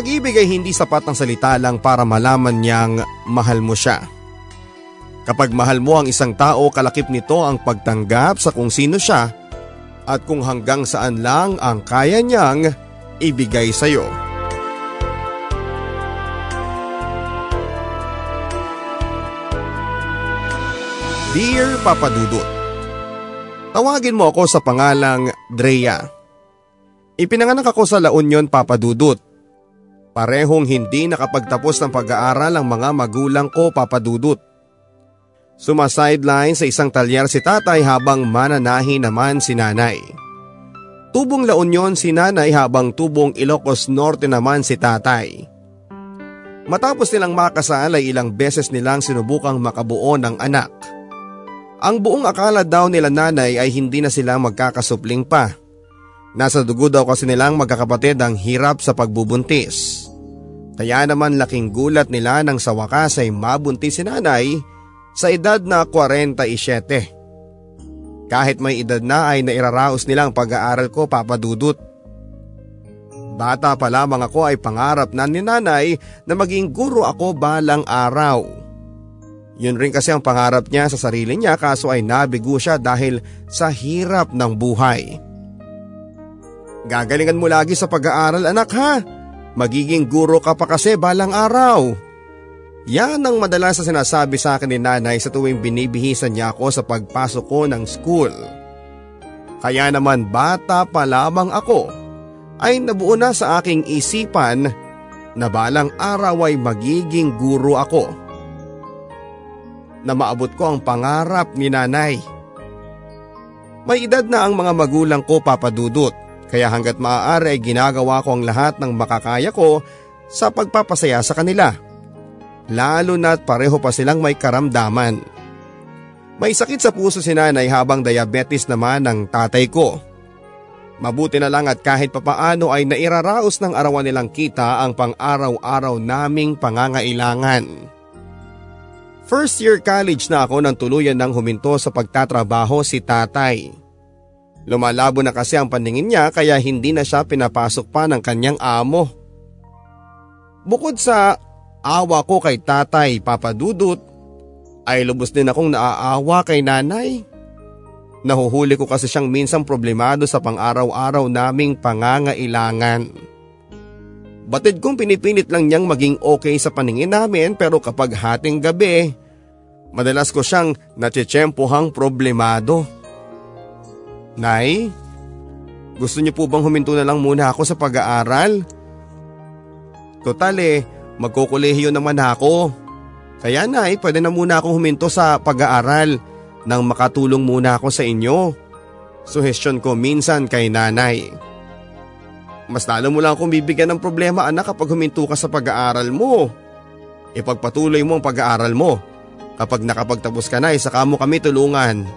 pag-ibig ay hindi sapat ang salita lang para malaman niyang mahal mo siya. Kapag mahal mo ang isang tao, kalakip nito ang pagtanggap sa kung sino siya at kung hanggang saan lang ang kaya niyang ibigay sa iyo. Dear Papa Dudut, Tawagin mo ako sa pangalang Drea. Ipinanganak ako sa La Union, Papa Dudut Parehong hindi nakapagtapos ng pag-aaral ang mga magulang ko, Papa Dudut. Sumasideline sa isang talyer si tatay habang mananahi naman si nanay. Tubong La Union si nanay habang tubong Ilocos Norte naman si tatay. Matapos nilang makasal ay ilang beses nilang sinubukang makabuo ng anak. Ang buong akala daw nila nanay ay hindi na sila magkakasupling pa. Nasa dugo daw kasi nilang magkakapatid ang hirap sa pagbubuntis. Kaya naman laking gulat nila nang sa wakas ay mabuntis si nanay sa edad na 47. Kahit may edad na ay nairaraos nilang pag-aaral ko papadudot. Bata pa lamang ako ay pangarap na ni nanay na maging guro ako balang araw. Yun rin kasi ang pangarap niya sa sarili niya kaso ay nabigo siya dahil sa hirap ng buhay. Gagalingan mo lagi sa pag-aaral anak ha. Magiging guro ka pa kasi balang araw. Yan ang madalas sa sinasabi sa akin ni nanay sa tuwing binibihisan niya ako sa pagpasok ko ng school. Kaya naman bata pa lamang ako ay nabuo na sa aking isipan na balang araw ay magiging guro ako na maabot ko ang pangarap ni nanay. May edad na ang mga magulang ko papadudot kaya hanggat maaari ay ginagawa ko ang lahat ng makakaya ko sa pagpapasaya sa kanila. Lalo na't pareho pa silang may karamdaman. May sakit sa puso si nanay habang diabetes naman ng tatay ko. Mabuti na lang at kahit papaano ay nairaraos ng arawan nilang kita ang pang-araw-araw naming pangangailangan. First year college na ako nang tuluyan ng huminto sa pagtatrabaho si tatay. Lumalabo na kasi ang paningin niya kaya hindi na siya pinapasok pa ng kanyang amo. Bukod sa awa ko kay tatay papadudot, ay lubos din akong naaawa kay nanay. Nahuhuli ko kasi siyang minsang problemado sa pang-araw-araw naming pangangailangan. Batid kong pinipilit lang niyang maging okay sa paningin namin pero kapag hating gabi, madalas ko siyang natsyempohang problemado. Nay, gusto niyo po bang huminto na lang muna ako sa pag-aaral? Total eh, magkukulehiyo naman ako. Kaya nay, pwede na muna akong huminto sa pag-aaral nang makatulong muna ako sa inyo. Suhestyon ko minsan kay nanay. Mas lalo mo lang akong bibigyan ng problema anak kapag huminto ka sa pag-aaral mo. Ipagpatuloy mo ang pag-aaral mo. Kapag nakapagtapos ka na, isaka mo kami tulungan.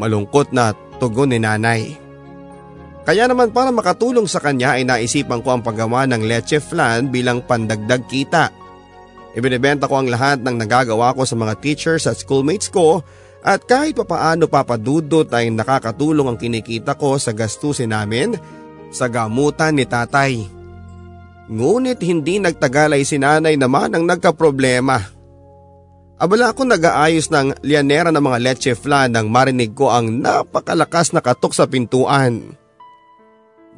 Malungkot na tugon ni nanay. Kaya naman para makatulong sa kanya ay naisipan ko ang paggawa ng leche flan bilang pandagdag kita. Ibinibenta ko ang lahat ng nagagawa ko sa mga teachers at schoolmates ko at kahit papaano papadudot ay nakakatulong ang kinikita ko sa gastusin namin sa gamutan ni tatay. Ngunit hindi nagtagal ay sinanay naman ang nagkaproblema. Abala ako nag-aayos ng lianera ng mga leche flan nang marinig ko ang napakalakas na katok sa pintuan.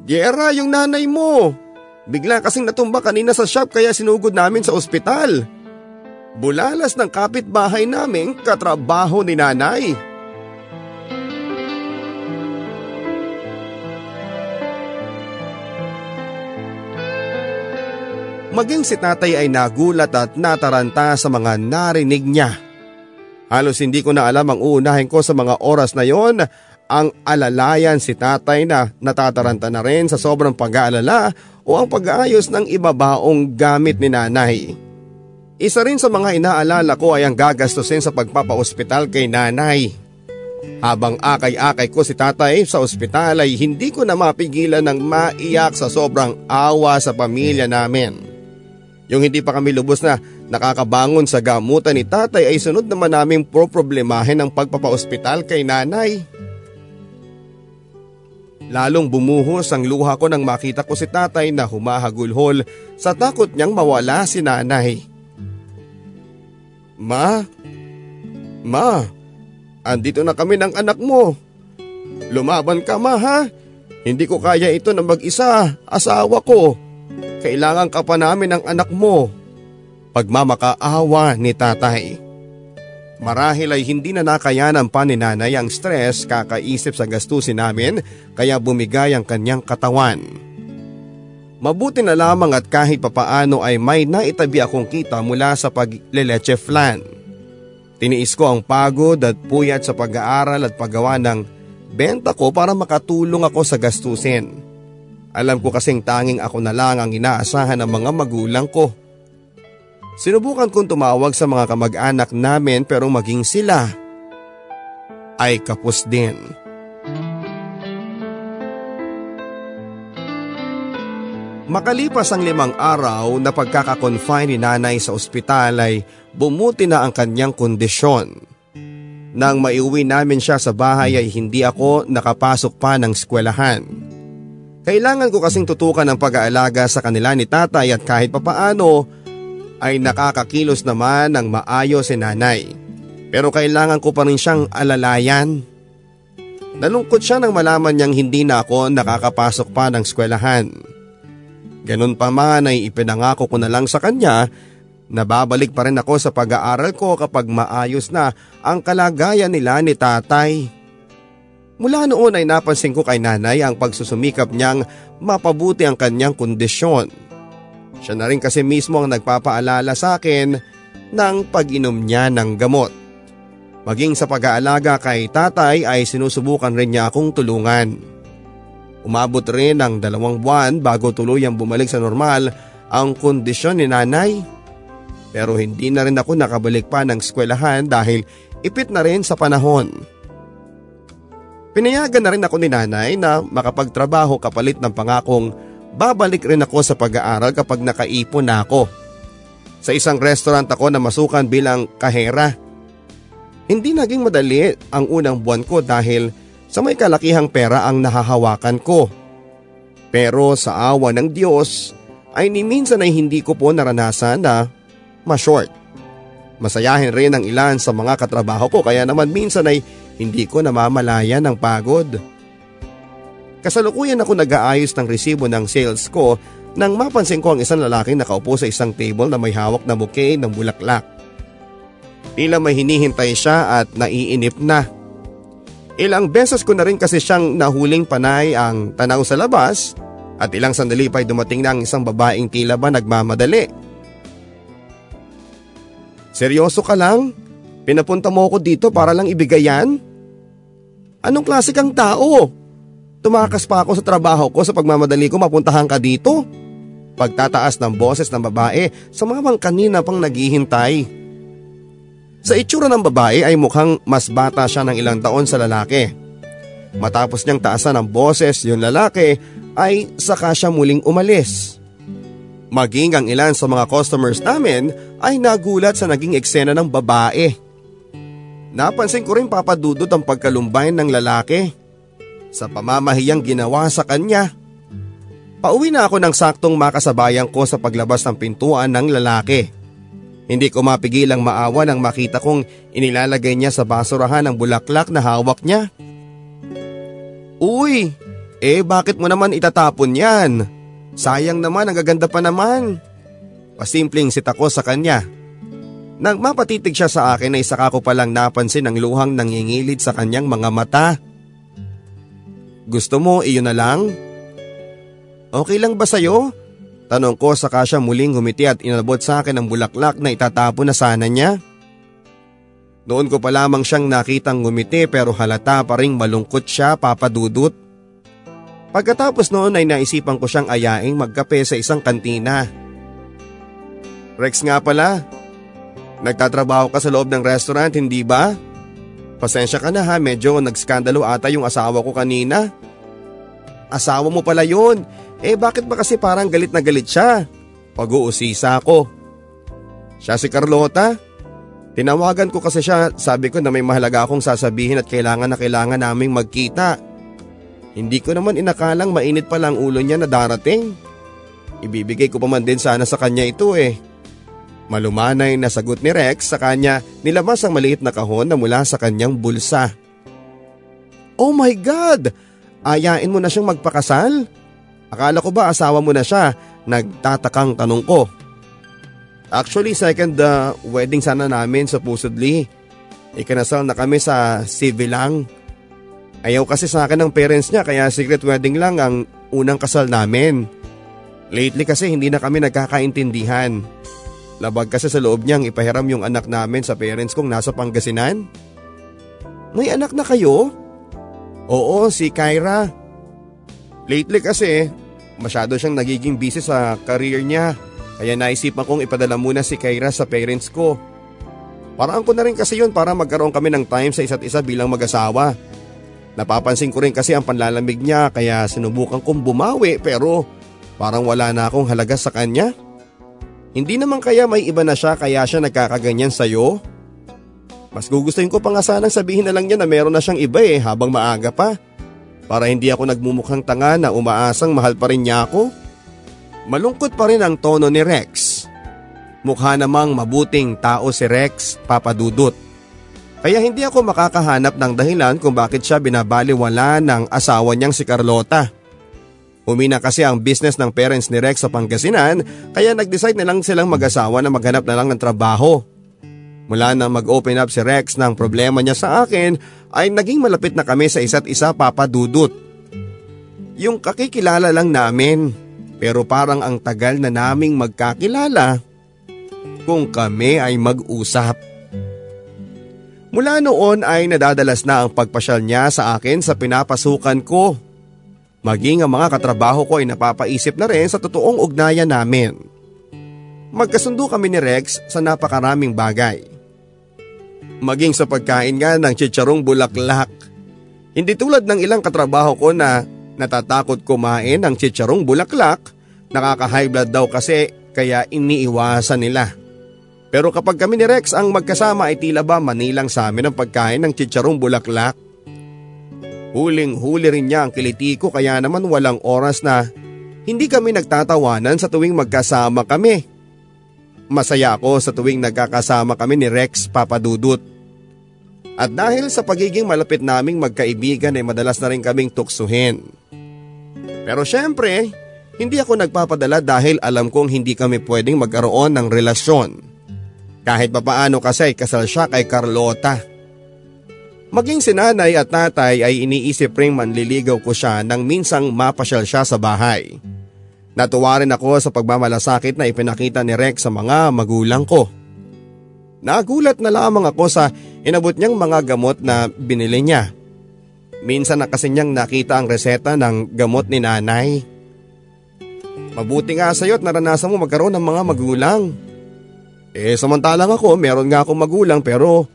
Gera yung nanay mo! Bigla kasing natumba kanina sa shop kaya sinugod namin sa ospital. Bulalas ng kapitbahay namin katrabaho ni nanay. Maging si tatay ay nagulat at nataranta sa mga narinig niya. Halos hindi ko na alam ang uunahin ko sa mga oras na yon ang alalayan si tatay na natataranta na rin sa sobrang pag-aalala o ang pag-aayos ng ibabaong gamit ni nanay. Isa rin sa mga inaalala ko ay ang gagastusin sa pagpapaospital kay nanay. Habang akay-akay ko si tatay sa ospital ay hindi ko na mapigilan ng maiyak sa sobrang awa sa pamilya namin. Yung hindi pa kami lubos na nakakabangon sa gamutan ni tatay ay sunod naman naming pro-problemahin ang pagpapaospital kay nanay. Lalong bumuhos ang luha ko nang makita ko si tatay na humahagulhol sa takot niyang mawala si nanay. Ma, ma, andito na kami ng anak mo. Lumaban ka ma ha, Hindi ko kaya ito na mag-isa, asawa ko. Kailangan ka pa namin ng anak mo. Pagmamakaawa ni tatay. Marahil ay hindi na nakayanan pa ni nanay ang stress kakaisip sa gastusin namin kaya bumigay ang kanyang katawan. Mabuti na lamang at kahit papaano ay may naitabi akong kita mula sa pagleleche flan. Tiniis ko ang pagod at puyat sa pag-aaral at paggawa ng benta ko para makatulong ako sa gastusin. Alam ko kasing tanging ako na lang ang inaasahan ng mga magulang ko. Sinubukan kong tumawag sa mga kamag-anak namin pero maging sila ay kapos din. Makalipas ang limang araw na pagkakakonfine ni nanay sa ospital ay bumuti na ang kanyang kondisyon. Nang maiuwi namin siya sa bahay ay hindi ako nakapasok pa ng eskwelahan. Kailangan ko kasing tutukan ang pag-aalaga sa kanila ni tatay at kahit papaano ay nakakakilos naman ng maayos si nanay. Pero kailangan ko pa rin siyang alalayan. Nalungkot siya nang malaman niyang hindi na ako nakakapasok pa ng eskwelahan. Ganun pa man ay ipinangako ko na lang sa kanya Nababalik pa rin ako sa pag-aaral ko kapag maayos na ang kalagayan nila ni tatay. Mula noon ay napansin ko kay nanay ang pagsusumikap niyang mapabuti ang kanyang kondisyon. Siya na rin kasi mismo ang nagpapaalala sa akin ng pag-inom niya ng gamot. Maging sa pag-aalaga kay tatay ay sinusubukan rin niya akong tulungan. Umabot rin ng dalawang buwan bago tuluyang bumalik sa normal ang kondisyon ni nanay. Pero hindi na rin ako nakabalik pa ng eskwelahan dahil ipit na rin sa panahon. Pinayagan na rin ako ni nanay na makapagtrabaho kapalit ng pangakong babalik rin ako sa pag-aaral kapag nakaipon na ako. Sa isang restaurant ako na masukan bilang kahera. Hindi naging madali ang unang buwan ko dahil sa may kalakihang pera ang nahahawakan ko. Pero sa awa ng Diyos ay ni minsan ay hindi ko po naranasan na ma-short. Masayahin rin ang ilan sa mga katrabaho ko kaya naman minsan ay hindi ko namamalayan ng pagod. Kasalukuyan ako nag-aayos ng resibo ng sales ko nang mapansin ko ang isang lalaki nakaupo sa isang table na may hawak na bouquet ng bulaklak. Tila may hinihintay siya at naiinip na. Ilang beses ko na rin kasi siyang nahuling panay ang tanaw sa labas at ilang sandali pa ay dumating na ang isang babaeng tila ba nagmamadali Seryoso ka lang? Pinapunta mo ako dito para lang ibigay yan? Anong klase kang tao? Tumakas pa ako sa trabaho ko sa pagmamadali ko mapuntahan ka dito. Pagtataas ng boses ng babae sa mga kanina pang naghihintay. Sa itsura ng babae ay mukhang mas bata siya ng ilang taon sa lalaki. Matapos niyang taasan ng boses yung lalaki ay saka siya muling umalis. Maging ang ilan sa mga customers namin ay nagulat sa naging eksena ng babae. Napansin ko rin papadudot ang pagkalumbay ng lalaki sa pamamahiyang ginawa sa kanya. Pauwi na ako ng saktong makasabayan ko sa paglabas ng pintuan ng lalaki. Hindi ko mapigilang maawa nang makita kong inilalagay niya sa basurahan ang bulaklak na hawak niya. Uy, eh bakit mo naman itatapon yan? Sayang naman, ang gaganda pa naman. Pasimpleng sit ako sa kanya. Nang mapatitig siya sa akin ay saka ko palang napansin ang luhang nangingilid sa kanyang mga mata. Gusto mo iyon na lang? Okay lang ba sa'yo? Tanong ko saka siya muling humiti at inabot sa akin ang bulaklak na itatapon na sana niya. Noon ko pa lamang siyang nakitang ngumiti pero halata pa ring malungkot siya papadudot. Pagkatapos noon ay naisipan ko siyang ayaing magkape sa isang kantina. Rex nga pala, nagtatrabaho ka sa loob ng restaurant hindi ba? Pasensya ka na ha, medyo nagskandalo ata yung asawa ko kanina. Asawa mo pala yun, eh bakit ba kasi parang galit na galit siya? Pag-uusisa ako. Siya si Carlota. Tinawagan ko kasi siya, sabi ko na may mahalaga akong sasabihin at kailangan na kailangan naming magkita. Hindi ko naman inakalang mainit pa lang ulo niya na darating. Ibibigay ko pa man din sana sa kanya ito eh. Malumanay na sagot ni Rex sa kanya nilabas ang maliit na kahon na mula sa kanyang bulsa. Oh my God! ayain mo na siyang magpakasal? Akala ko ba asawa mo na siya? Nagtatakang tanong ko. Actually second uh, wedding sana namin supposedly. Ikinasal na kami sa civil lang. Ayaw kasi sa akin ng parents niya kaya secret wedding lang ang unang kasal namin. Lately kasi hindi na kami nagkakaintindihan. Labag kasi sa loob niyang ipahiram yung anak namin sa parents kong nasa Pangasinan. May anak na kayo? Oo, si Kyra. Lately kasi, masyado siyang nagiging busy sa career niya. Kaya naisipan kong ipadala muna si Kyra sa parents ko. Paraan ko na rin kasi yun para magkaroon kami ng time sa isa't isa bilang mag-asawa. Napapansin ko rin kasi ang panlalamig niya kaya sinubukan kong bumawi pero parang wala na akong halaga sa kanya. Hindi naman kaya may iba na siya kaya siya nagkakaganyan sa'yo? Mas gugustuhin ko pa nga sanang sabihin na lang niya na meron na siyang iba eh habang maaga pa. Para hindi ako nagmumukhang tanga na umaasang mahal pa rin niya ako. Malungkot pa rin ang tono ni Rex. Mukha namang mabuting tao si Rex, papadudot. Kaya hindi ako makakahanap ng dahilan kung bakit siya binabaliwala ng asawa niyang si Carlota. Humina kasi ang business ng parents ni Rex sa Pangasinan kaya nag-decide na lang silang mag-asawa na maghanap na lang ng trabaho. Mula na mag-open up si Rex ng problema niya sa akin ay naging malapit na kami sa isa't isa papadudot. Yung kakikilala lang namin pero parang ang tagal na naming magkakilala kung kami ay mag-usap. Mula noon ay nadadalas na ang pagpasyal niya sa akin sa pinapasukan ko. Maging ang mga katrabaho ko ay napapaisip na rin sa totoong ugnayan namin. Magkasundo kami ni Rex sa napakaraming bagay. Maging sa pagkain nga ng chicharong bulaklak. Hindi tulad ng ilang katrabaho ko na natatakot kumain ng chicharong bulaklak, nakaka-high blood daw kasi kaya iniiwasan nila. Pero kapag kami ni Rex ang magkasama ay tila ba manilang sa amin ang pagkain ng chicharong bulaklak. Huling-huli rin niya ang kiliti ko kaya naman walang oras na hindi kami nagtatawanan sa tuwing magkasama kami. Masaya ako sa tuwing nagkakasama kami ni Rex Papadudut. At dahil sa pagiging malapit naming magkaibigan ay madalas na rin kaming tuksuhin. Pero syempre, hindi ako nagpapadala dahil alam kong hindi kami pwedeng magkaroon ng relasyon. Kahit papaano kasi kasal siya kay Carlota. Maging si nanay at tatay ay iniisip ring manliligaw ko siya nang minsang mapasyal siya sa bahay. Natuwa rin ako sa pagmamalasakit na ipinakita ni Rex sa mga magulang ko. Nagulat na lamang ako sa inabot niyang mga gamot na binili niya. Minsan na kasi niyang nakita ang reseta ng gamot ni nanay. Mabuti nga sa'yo at naranasan mo magkaroon ng mga magulang. Eh samantalang ako meron nga akong magulang pero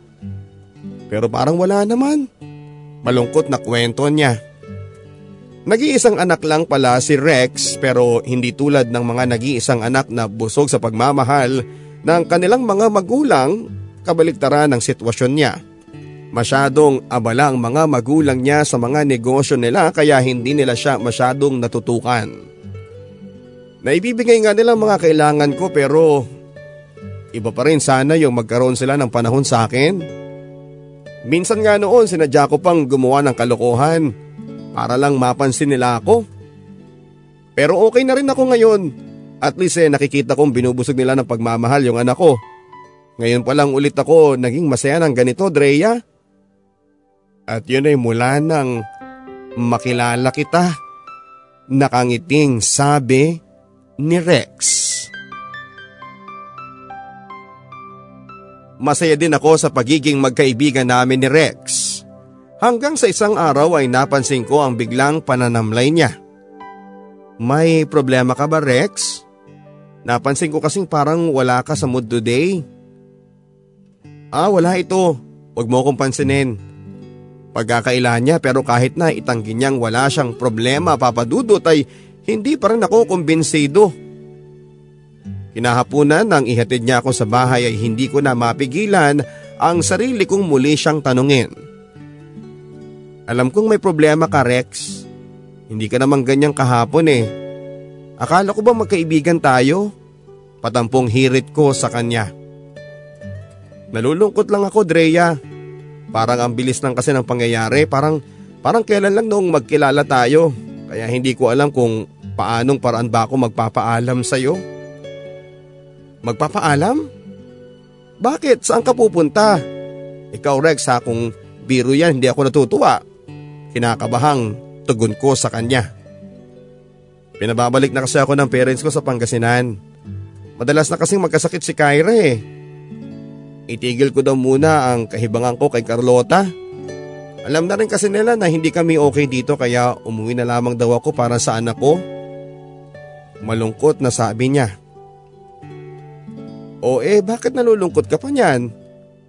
pero parang wala naman. Malungkot na kwento niya. Nag-iisang anak lang pala si Rex pero hindi tulad ng mga nag-iisang anak na busog sa pagmamahal ng kanilang mga magulang kabaliktaran ng sitwasyon niya. Masyadong abala ang mga magulang niya sa mga negosyo nila kaya hindi nila siya masyadong natutukan. Naibibigay nga nila mga kailangan ko pero Iba pa rin sana yung magkaroon sila ng panahon sa akin. Minsan nga noon sinadya ko pang gumawa ng kalokohan para lang mapansin nila ako. Pero okay na rin ako ngayon. At least eh nakikita kong binubusog nila ng pagmamahal yung anak ko. Ngayon pa lang ulit ako naging masaya ng ganito, Drea. At yun ay mula nang makilala kita. Nakangiting sabi ni Rex. Masaya din ako sa pagiging magkaibigan namin ni Rex. Hanggang sa isang araw ay napansin ko ang biglang pananamlay niya. May problema ka ba Rex? Napansin ko kasing parang wala ka sa mood today. Ah wala ito, huwag mo akong pansinin. Pagkakailan niya pero kahit na itanggi niyang wala siyang problema papadudot ay hindi pa rin ako kumbinsido. Kinahapunan nang ihatid niya ako sa bahay ay hindi ko na mapigilan ang sarili kong muli siyang tanungin. Alam kong may problema ka Rex. Hindi ka naman ganyang kahapon eh. Akala ko ba magkaibigan tayo? Patampong hirit ko sa kanya. Nalulungkot lang ako Drea. Parang ang bilis lang kasi ng pangyayari. Parang Parang kailan lang noong magkilala tayo. Kaya hindi ko alam kung paanong paraan ba ako magpapaalam sa'yo. Magpapaalam? Bakit? Saan ka pupunta? Ikaw Rex ha, kung biro yan hindi ako natutuwa. Kinakabahang tugon ko sa kanya. Pinababalik na kasi ako ng parents ko sa Pangasinan. Madalas na kasing magkasakit si Kyra eh. Itigil ko daw muna ang kahibangan ko kay Carlota. Alam na rin kasi nila na hindi kami okay dito kaya umuwi na lamang daw ako para sa anak ko. Malungkot na sabi niya. O eh bakit nalulungkot ka pa niyan?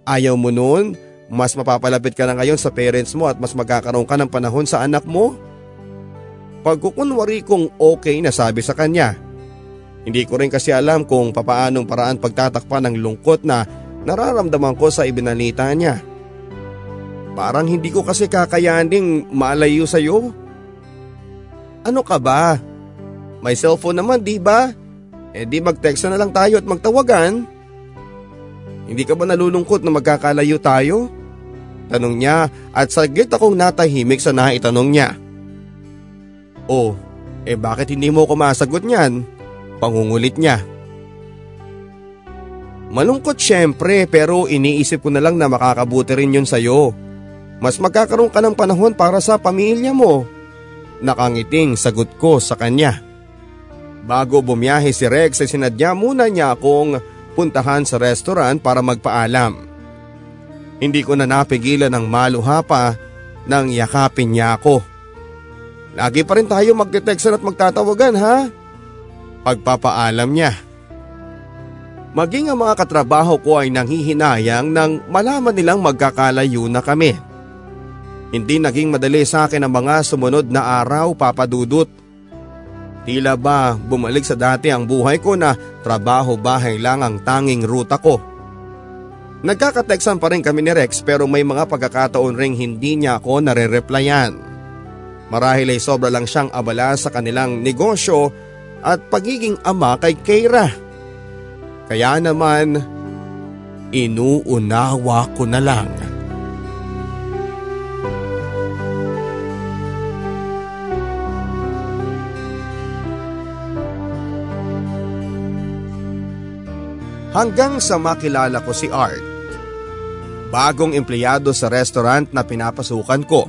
Ayaw mo noon? Mas mapapalapit ka na ngayon sa parents mo at mas magkakaroon ka ng panahon sa anak mo? Pagkukunwari kong okay na sabi sa kanya. Hindi ko rin kasi alam kung papaanong paraan pagtatakpan ng lungkot na nararamdaman ko sa ibinalita niya. Parang hindi ko kasi kakayaning malayo sa iyo. Ano ka ba? May cellphone naman di ba? Eh di mag-text na lang tayo at magtawagan. Hindi ka ba nalulungkot na magkakalayo tayo? Tanong niya at saglit akong natahimik sa naitanong niya. Oh, eh bakit hindi mo ko masagot niyan? Pangungulit niya. Malungkot syempre pero iniisip ko na lang na makakabuti rin yun sa'yo. Mas magkakaroon ka ng panahon para sa pamilya mo. Nakangiting sagot ko sa kanya. Bago bumiyahe si Rex ay sinadya muna niya akong puntahan sa restaurant para magpaalam. Hindi ko na napigilan ng maluha pa nang yakapin niya ako. Lagi pa rin tayo magte-textan at magtatawagan ha? pagpapaalam niya. Maging ang mga katrabaho ko ay nanghihinayang nang malaman nilang magkakalayo na kami. Hindi naging madali sa akin ang mga sumunod na araw papadudot. Tila ba bumalik sa dati ang buhay ko na trabaho-bahay lang ang tanging ruta ko. Nagkakateksan pa rin kami ni Rex pero may mga pagkakataon ring hindi niya ako nare-replyan. Marahil ay sobra lang siyang abala sa kanilang negosyo at pagiging ama kay Keira. Kaya naman, inuunawa ko na lang. Hanggang sa makilala ko si Art. Bagong empleyado sa restaurant na pinapasukan ko.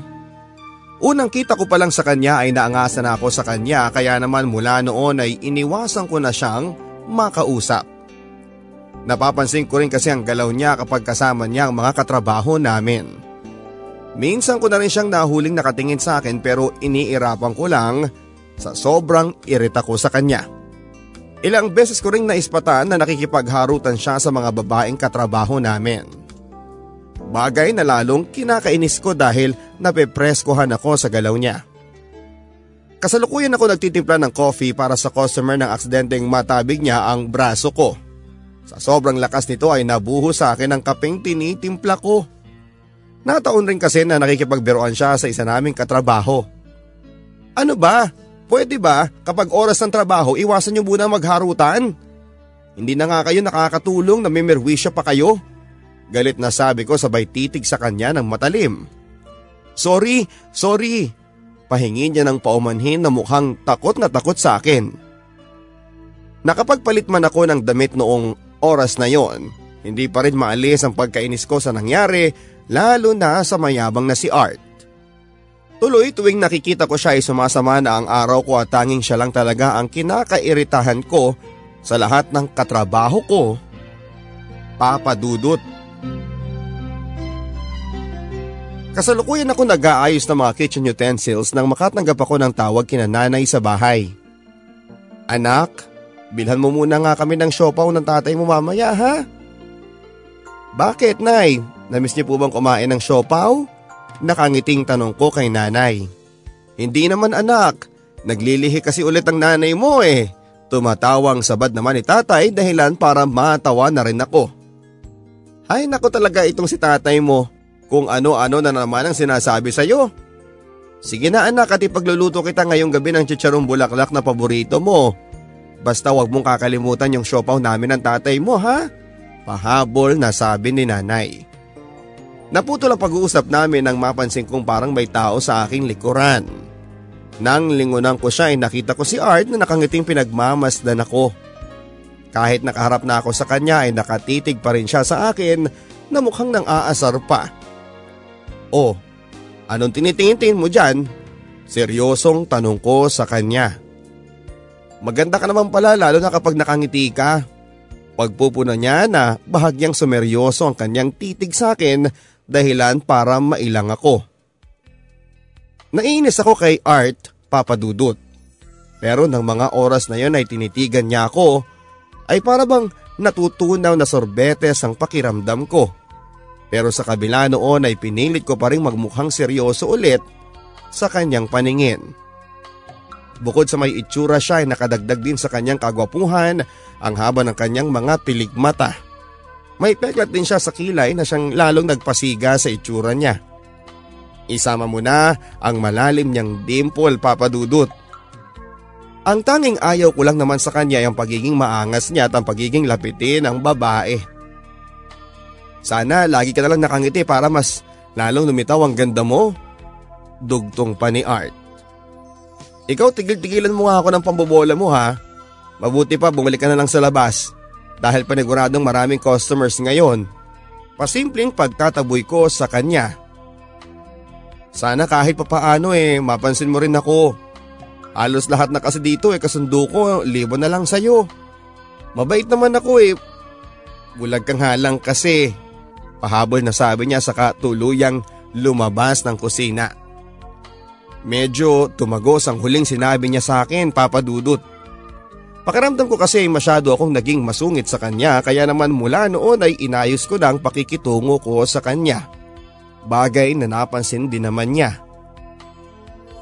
Unang kita ko pa lang sa kanya ay naangasan ako sa kanya kaya naman mula noon ay iniwasan ko na siyang makausap. Napapansin ko rin kasi ang galaw niya kapag kasama niya ang mga katrabaho namin. Minsan ko na rin siyang nahuling nakatingin sa akin pero iniirapan ko lang sa sobrang irita ko sa kanya. Ilang beses ko rin naispatan na nakikipagharutan siya sa mga babaeng katrabaho namin. Bagay na lalong kinakainis ko dahil napepreskohan ako sa galaw niya. Kasalukuyan ako nagtitimpla ng coffee para sa customer ng aksidenteng matabig niya ang braso ko. Sa sobrang lakas nito ay nabuho sa akin ang kapeng tinitimpla ko. Nataon rin kasi na nakikipagbiroan siya sa isa naming katrabaho. Ano ba? Pwede ba kapag oras ng trabaho iwasan niyo muna magharutan? Hindi na nga kayo nakakatulong na may merwisya pa kayo? Galit na sabi ko sabay titig sa kanya ng matalim. Sorry, sorry. Pahingin niya ng paumanhin na mukhang takot na takot sa akin. Nakapagpalit man ako ng damit noong oras na yon, hindi pa rin maalis ang pagkainis ko sa nangyari lalo na sa mayabang na si Art. Tuloy tuwing nakikita ko siya ay sumasama na ang araw ko at tanging siya lang talaga ang kinakairitahan ko sa lahat ng katrabaho ko. Papa Dudut. Kasalukuyan ako nag-aayos ng mga kitchen utensils nang makatanggap ako ng tawag kina nanay sa bahay. Anak, bilhan mo muna nga kami ng siopaw ng tatay mo mamaya ha? Bakit nay? Namiss niyo po bang kumain ng siopaw? Nakangiting tanong ko kay nanay. Hindi naman anak, naglilihi kasi ulit ang nanay mo eh. Tumatawang sabad naman ni tatay dahilan para matawa na rin ako. Ay nako talaga itong si tatay mo kung ano-ano na naman ang sinasabi sa iyo. Sige na anak at ipagluluto kita ngayong gabi ng chicharong bulaklak na paborito mo. Basta wag mong kakalimutan yung siopaw namin ng tatay mo ha. Pahabol na sabi ni nanay. Naputol ang pag-uusap namin nang mapansin kong parang may tao sa aking likuran. Nang lingunan ko siya ay nakita ko si Art na nakangiting pinagmamasdan ako. Kahit nakaharap na ako sa kanya ay nakatitig pa rin siya sa akin na mukhang nang aasar pa. Oh, anong tinitingin mo dyan? Seryosong tanong ko sa kanya. Maganda ka naman pala lalo na kapag nakangiti ka. Pagpupuna niya na bahagyang sumeryoso ang kanyang titig sa akin dahilan para mailang ako. Naiinis ako kay Art, papadudot. Pero nang mga oras na yon ay tinitigan niya ako, ay para bang natutunaw na sorbetes ang pakiramdam ko. Pero sa kabila noon ay pinilit ko pa rin magmukhang seryoso ulit sa kanyang paningin. Bukod sa may itsura siya ay nakadagdag din sa kanyang kagwapuhan ang haba ng kanyang mga piligmata. May peklat din siya sa kilay na siyang lalong nagpasiga sa itsura niya. Isama mo na ang malalim niyang dimple papadudot. Ang tanging ayaw ko lang naman sa kanya ay ang pagiging maangas niya at ang pagiging lapitin ng babae. Sana lagi ka na lang nakangiti para mas lalong lumitaw ang ganda mo. Dugtong pa ni Art. Ikaw tigil-tigilan mo nga ako ng pambobola mo ha. Mabuti pa bumalik ka na lang sa labas. Dahil paniguradong maraming customers ngayon. Pasimpleng pagtataboy ko sa kanya. Sana kahit papaano eh mapansin mo rin ako. Halos lahat na kasi dito eh kasundo ko libo na lang sa'yo. Mabait naman ako eh. Bulag kang halang kasi. Pahabol na sabi niya sa katuluyang lumabas ng kusina. Medyo tumagos ang huling sinabi niya sa akin, Papa Dudut. Pakiramdam ko kasi masyado akong naging masungit sa kanya kaya naman mula noon ay inayos ko na ang pakikitungo ko sa kanya. Bagay na napansin din naman niya.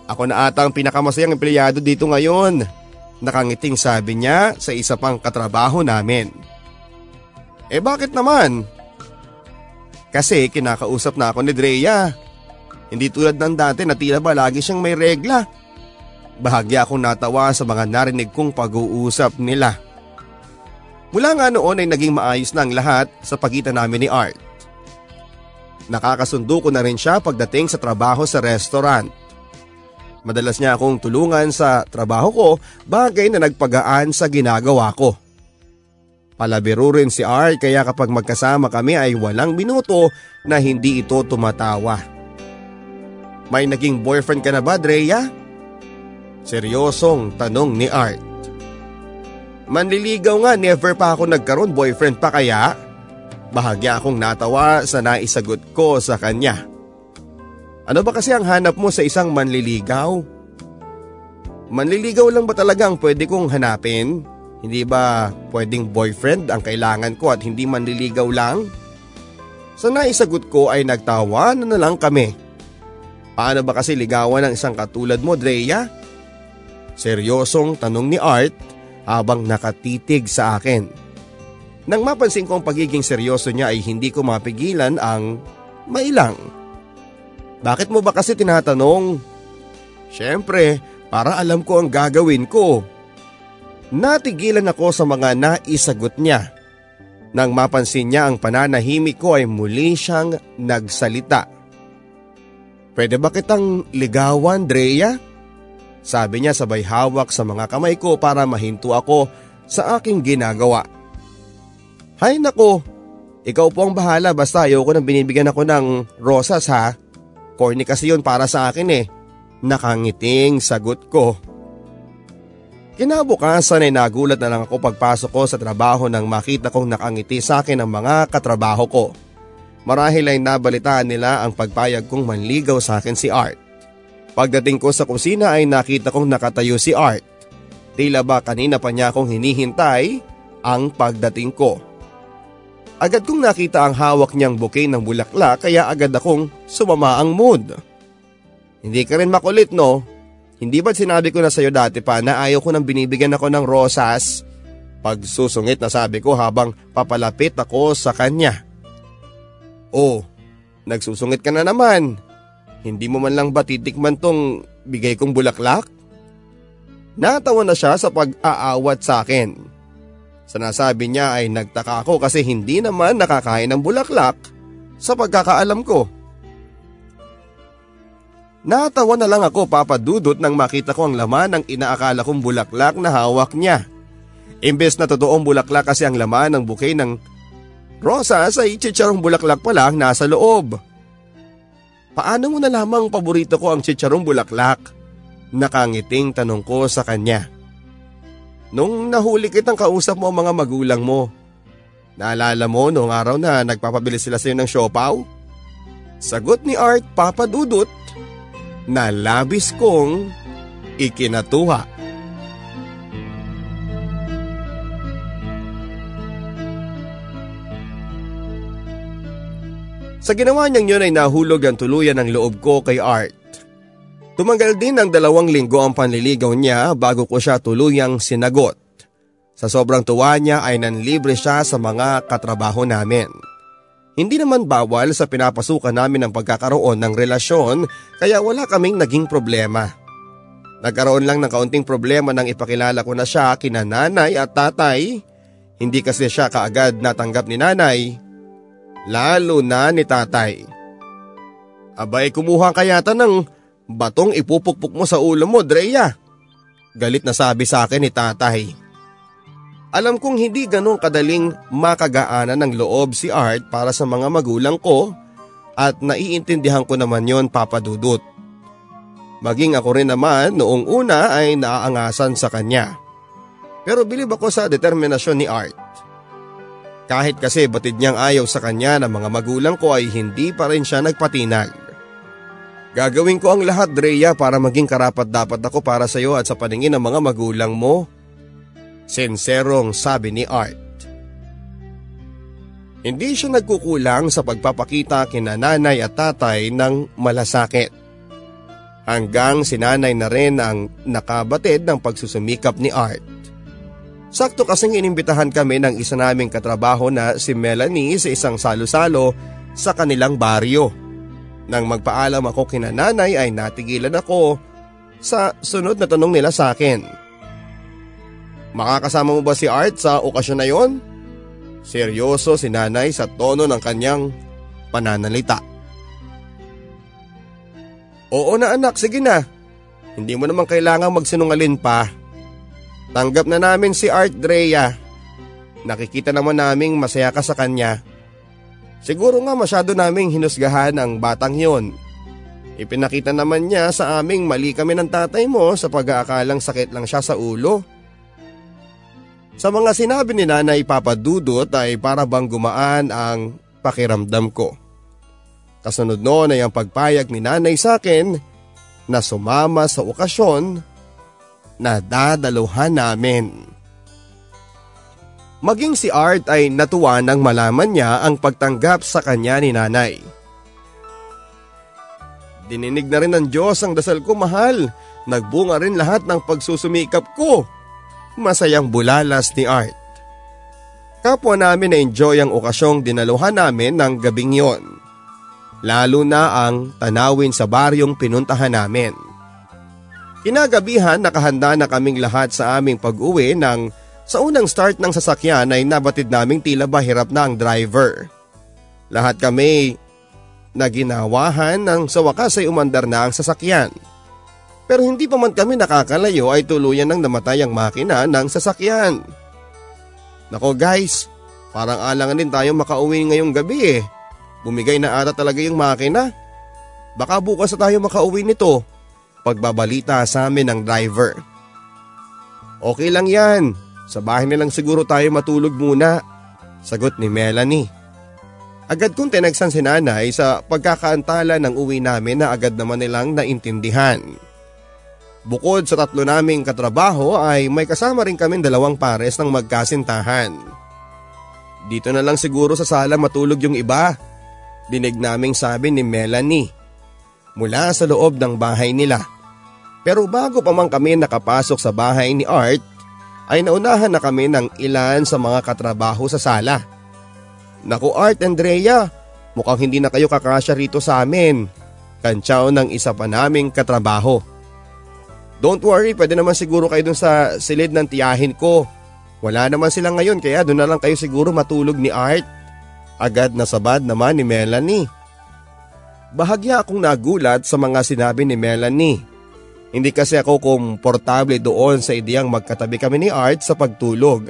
Ako na ata ang pinakamasayang empleyado dito ngayon. Nakangiting sabi niya sa isa pang katrabaho namin. Eh bakit naman? Kasi kinakausap na ako ni Drea. Hindi tulad ng dati na tila ba lagi siyang may regla. Bahagya akong natawa sa mga narinig kong pag-uusap nila. Mula nga noon ay naging maayos na ang lahat sa pagitan namin ni Art. Nakakasundo ko na rin siya pagdating sa trabaho sa restaurant. Madalas niya akong tulungan sa trabaho ko bagay na nagpagaan sa ginagawa ko. Palabiro rin si Art kaya kapag magkasama kami ay walang minuto na hindi ito tumatawa. May naging boyfriend ka na ba, Drea? Seryosong tanong ni Art. Manliligaw nga, never pa ako nagkaroon boyfriend pa kaya? Bahagya akong natawa sa naisagot ko sa kanya. Ano ba kasi ang hanap mo sa isang manliligaw? Manliligaw lang ba talaga ang pwede kong hanapin? Hindi ba pwedeng boyfriend ang kailangan ko at hindi manliligaw lang? Sa naisagot ko ay nagtawa na na lang kami. Paano ba kasi ligawan ng isang katulad mo, Drea? Seryosong tanong ni Art habang nakatitig sa akin. Nang mapansin ko ang pagiging seryoso niya ay hindi ko mapigilan ang mailang. Bakit mo ba kasi tinatanong? Siyempre, para alam ko ang gagawin ko. Natigilan ako sa mga naisagot niya. Nang mapansin niya ang pananahimik ko ay muli siyang nagsalita. Pwede ba kitang ligawan, Drea? Sabi niya sabay hawak sa mga kamay ko para mahinto ako sa aking ginagawa. Hay nako, ikaw po ang bahala basta ayoko nang binibigyan ako ng rosas ha. Corny kasi yun para sa akin eh. Nakangiting sagot ko. Kinabukasan ay nagulat na lang ako pagpasok ko sa trabaho nang makita kong nakangiti sa akin ang mga katrabaho ko. Marahil ay nabalitaan nila ang pagpayag kong manligaw sa akin si Art. Pagdating ko sa kusina ay nakita kong nakatayo si Art. Tila ba kanina pa niya akong hinihintay ang pagdating ko. Agad kong nakita ang hawak niyang bouquet ng bulaklak kaya agad akong sumama ang mood. Hindi ka rin makulit no? Hindi ba't sinabi ko na sa'yo dati pa na ayaw ko nang binibigyan ako ng rosas? Pagsusungit na sabi ko habang papalapit ako sa kanya. Oh, nagsusungit ka na naman. Hindi mo man lang ba titikman tong bigay kong bulaklak? Natawa na siya sa pag-aawat sa akin. Sa nasabi niya ay nagtaka ako kasi hindi naman nakakain ng bulaklak. sa pagkakaalam ko. Natawa na lang ako papadudot nang makita ko ang laman ng inaakala kong bulaklak na hawak niya. Imbes na totoong bulaklak kasi ang laman ng bouquet ng rosa sa chicharong bulaklak pa lang nasa loob. Paano mo na lamang paborito ko ang chicharong bulaklak? Nakangiting tanong ko sa kanya. Nung nahuli kitang kausap mo ang mga magulang mo, naalala mo noong araw na nagpapabili sila sa iyo ng siopaw? Sagot ni Art papadudot na labis kong ikinatuwa. Sa ginawa niyang yun ay nahulog ang tuluyan ng loob ko kay Art. Tumanggal din ng dalawang linggo ang panliligaw niya bago ko siya tuluyang sinagot. Sa sobrang tuwa niya ay nanlibre siya sa mga katrabaho namin. Hindi naman bawal sa pinapasukan namin ang pagkakaroon ng relasyon kaya wala kaming naging problema. Nagkaroon lang ng kaunting problema nang ipakilala ko na siya kina nanay at tatay. Hindi kasi siya kaagad natanggap ni nanay. Lalo na ni tatay. Abay kumuha kayata ng batong ipupukpuk mo sa ulo mo, Drea. Galit na sabi sa akin ni tatay. Alam kong hindi ganong kadaling makagaanan ng loob si Art para sa mga magulang ko at naiintindihan ko naman yon papadudot. Maging ako rin naman noong una ay naaangasan sa kanya. Pero bilib ako sa determinasyon ni Art. Kahit kasi batid niyang ayaw sa kanya ng mga magulang ko ay hindi pa rin siya nagpatinag. Gagawin ko ang lahat Drea para maging karapat dapat ako para sa iyo at sa paningin ng mga magulang mo Senserong sabi ni Art. Hindi siya nagkukulang sa pagpapakita kina nanay at tatay ng malasakit. Hanggang sinanay na rin ang nakabatid ng pagsusumikap ni Art. Sakto kasing inimbitahan kami ng isa naming katrabaho na si Melanie sa isang salo-salo sa kanilang baryo. Nang magpaalam ako kina nanay ay natigilan ako sa sunod na tanong nila sa akin. Makakasama mo ba si Art sa okasyon na yon? Seryoso si nanay sa tono ng kanyang pananalita. Oo na anak, sige na. Hindi mo naman kailangang magsinungalin pa. Tanggap na namin si Art Drea. Nakikita naman naming masaya ka sa kanya. Siguro nga masyado naming hinusgahan ang batang yon. Ipinakita naman niya sa aming mali kami ng tatay mo sa pag-aakalang sakit lang siya sa ulo. Sa mga sinabi ni Nanay Papadudot ay para bang gumaan ang pakiramdam ko. Kasunod noon ay ang pagpayag ni Nanay sa akin na sumama sa okasyon na dadaluhan namin. Maging si Art ay natuwa nang malaman niya ang pagtanggap sa kanya ni Nanay. Dininig na rin ng Diyos ang dasal ko mahal. Nagbunga rin lahat ng pagsusumikap ko masayang bulalas ni Art. Kapwa namin na-enjoy ang okasyong dinaluhan namin ng gabing yon. Lalo na ang tanawin sa baryong pinuntahan namin. Kinagabihan nakahanda na kaming lahat sa aming pag-uwi nang sa unang start ng sasakyan ay nabatid naming tila ba hirap na ang driver. Lahat kami naginawahan nang sa wakas ay umandar na ang sasakyan. Pero hindi pa man kami nakakalayo ay tuluyan nang namatay ang makina ng sasakyan. Nako guys, parang alangan din tayo makauwi ngayong gabi eh. Bumigay na ata talaga yung makina. Baka bukas na tayo makauwi nito. Pagbabalita sa amin ng driver. Okay lang yan. Sa bahay na lang siguro tayo matulog muna. Sagot ni Melanie. Agad kong tinagsan si nanay sa pagkakaantala ng uwi namin na agad naman nilang naintindihan. Bukod sa tatlo naming katrabaho ay may kasama rin kaming dalawang pares ng magkasintahan. Dito na lang siguro sa sala matulog yung iba. Dinig naming sabi ni Melanie. Mula sa loob ng bahay nila. Pero bago pa man kami nakapasok sa bahay ni Art, ay naunahan na kami ng ilan sa mga katrabaho sa sala. Naku Art and Drea, mukhang hindi na kayo kakasya rito sa amin. Kantsaw ng isa pa naming katrabaho. Don't worry, pwede naman siguro kayo dun sa silid ng tiyahin ko. Wala naman sila ngayon kaya doon na lang kayo siguro matulog ni Art. Agad na sabad naman ni Melanie. Bahagya akong nagulat sa mga sinabi ni Melanie. Hindi kasi ako komportable doon sa ideyang magkatabi kami ni Art sa pagtulog.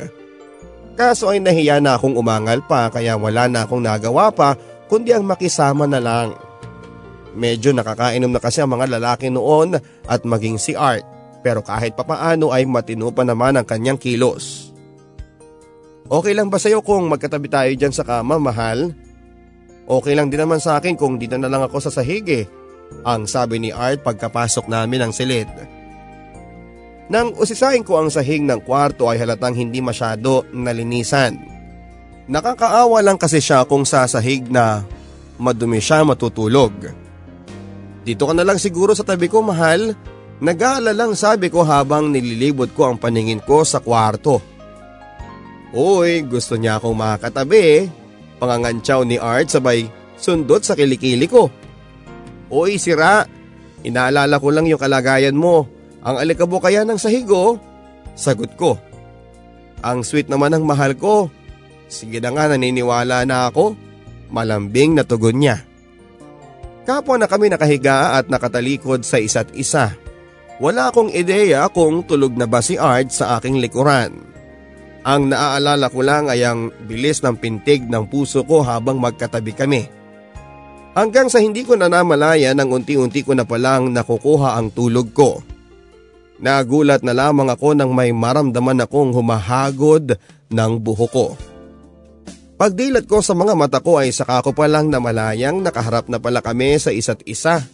Kaso ay nahiya na akong umangal pa kaya wala na akong nagawa pa kundi ang makisama na lang. Medyo nakakainom na kasi ang mga lalaki noon at maging si Art pero kahit papaano ay matino pa naman ang kanyang kilos. Okay lang ba sa'yo kung magkatabi tayo dyan sa kama, mahal? Okay lang din naman sa akin kung dito na lang ako sa sahig eh. Ang sabi ni Art pagkapasok namin ng silid. Nang usisain ko ang sahig ng kwarto ay halatang hindi masyado nalinisan. Nakakaawa lang kasi siya kung sa sahig na madumi siya matutulog. Dito ka na lang siguro sa tabi ko mahal. Nag-aalala lang sabi ko habang nililibot ko ang paningin ko sa kwarto. Uy, gusto niya akong makatabi. Pangangantsaw ni Art sabay sundot sa kilikili ko. Uy, sira. Inaalala ko lang yung kalagayan mo. Ang alikabo kaya ng sahigo? Sagot ko. Ang sweet naman ng mahal ko. Sige na nga naniniwala na ako. Malambing na tugon niya. Kapwa na kami nakahiga at nakatalikod sa isa't isa. Wala akong ideya kung tulog na ba si Art sa aking likuran. Ang naaalala ko lang ay ang bilis ng pintig ng puso ko habang magkatabi kami. Hanggang sa hindi ko na namalaya nang unti-unti ko na palang nakukuha ang tulog ko. Nagulat na lamang ako nang may maramdaman akong humahagod ng buho ko. Pagdilat ko sa mga mata ko ay saka ko palang namalayang nakaharap na pala kami sa isa't isa.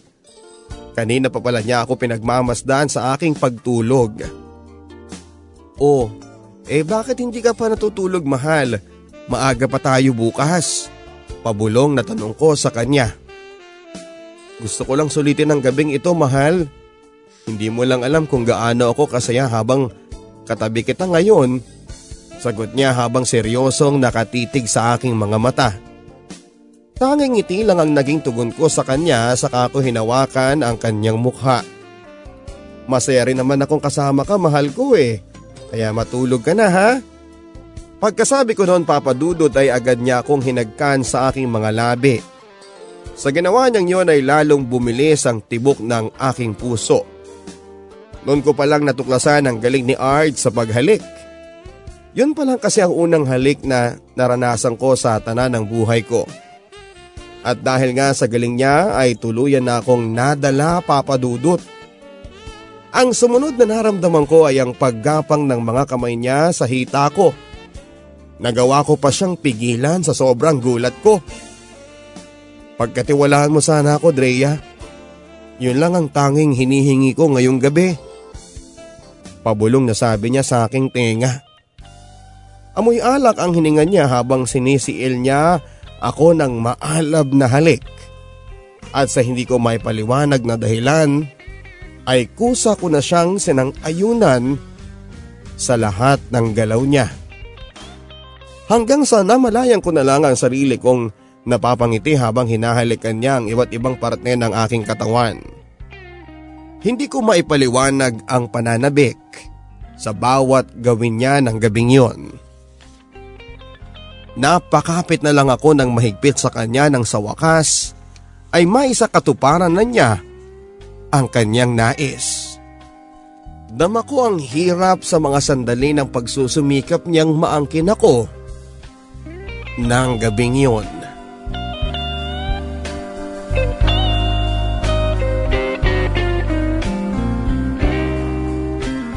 Kanina pa pala niya ako pinagmamasdan sa aking pagtulog. Oh, eh bakit hindi ka pa natutulog mahal? Maaga pa tayo bukas. Pabulong na tanong ko sa kanya. Gusto ko lang sulitin ang gabing ito mahal. Hindi mo lang alam kung gaano ako kasaya habang katabi kita ngayon. Sagot niya habang seryosong nakatitig sa aking mga mata. Tanging ngiti lang ang naging tugon ko sa kanya saka ko hinawakan ang kanyang mukha. Masaya rin naman akong kasama ka mahal ko eh. Kaya matulog ka na ha? Pagkasabi ko noon papadudot ay agad niya akong hinagkan sa aking mga labi. Sa ginawa niyang yon ay lalong bumilis ang tibok ng aking puso. Noon ko palang natuklasan ang galing ni Art sa paghalik. Yun pa lang kasi ang unang halik na naranasan ko sa tanan ng buhay ko. At dahil nga sa galing niya ay tuluyan na akong nadala papadudot. Ang sumunod na naramdaman ko ay ang paggapang ng mga kamay niya sa hita ko. Nagawa ko pa siyang pigilan sa sobrang gulat ko. Pagkatiwalaan mo sana ako, Drea. Yun lang ang tanging hinihingi ko ngayong gabi. Pabulong na sabi niya sa aking tenga. Amoy alak ang hininga niya habang sinisiil niya ako ng maalab na halik. At sa hindi ko may paliwanag na dahilan, ay kusa ko na siyang sinang-ayunan sa lahat ng galaw niya. Hanggang sa namalayan ko na lang ang sarili kong napapangiti habang hinahalikan niya ang iba't ibang parte ng aking katawan. Hindi ko maipaliwanag ang pananabik sa bawat gawin niya ng gabing yon. Napakapit na lang ako ng mahigpit sa kanya nang sa wakas ay may isa katuparan na niya ang kanyang nais. Dama ko ang hirap sa mga sandali ng pagsusumikap niyang maangkin ako ng gabing yon.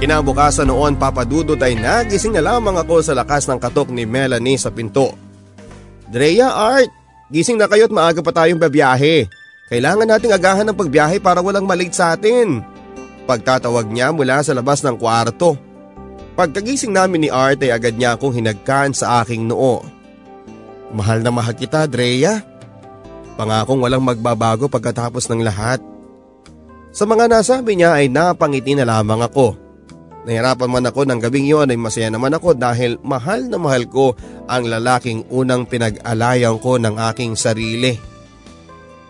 Kinabukasan noon papadudod ay nagising na lamang ako sa lakas ng katok ni Melanie sa pinto. Drea Art, gising na kayo't maaga pa tayong babiyahe. Kailangan nating agahan ng pagbiyahe para walang malate sa atin. Pagtatawag niya mula sa labas ng kwarto. Pagkagising namin ni Art ay agad niya akong hinagkan sa aking noo. Mahal na mahal kita, Drea. Pangakong walang magbabago pagkatapos ng lahat. Sa mga nasabi niya ay napangiti na lamang ako. Nahirapan man ako ng gabing yon ay masaya naman ako dahil mahal na mahal ko ang lalaking unang pinag-alayan ko ng aking sarili.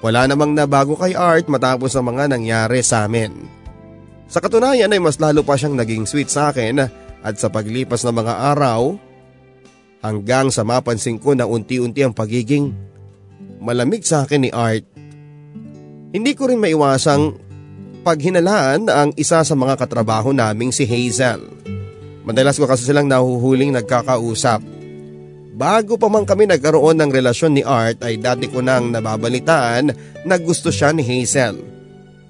Wala namang nabago kay Art matapos ang mga nangyari sa amin. Sa katunayan ay mas lalo pa siyang naging sweet sa akin at sa paglipas ng mga araw Hanggang sa mapansin ko na unti-unti ang pagiging malamig sa akin ni Art. Hindi ko rin maiwasang paghinalaan ang isa sa mga katrabaho naming si Hazel. Madalas ko kasi silang nahuhuling nagkakausap. Bago pa man kami nagkaroon ng relasyon ni Art ay dati ko nang nababalitaan na gusto siya ni Hazel.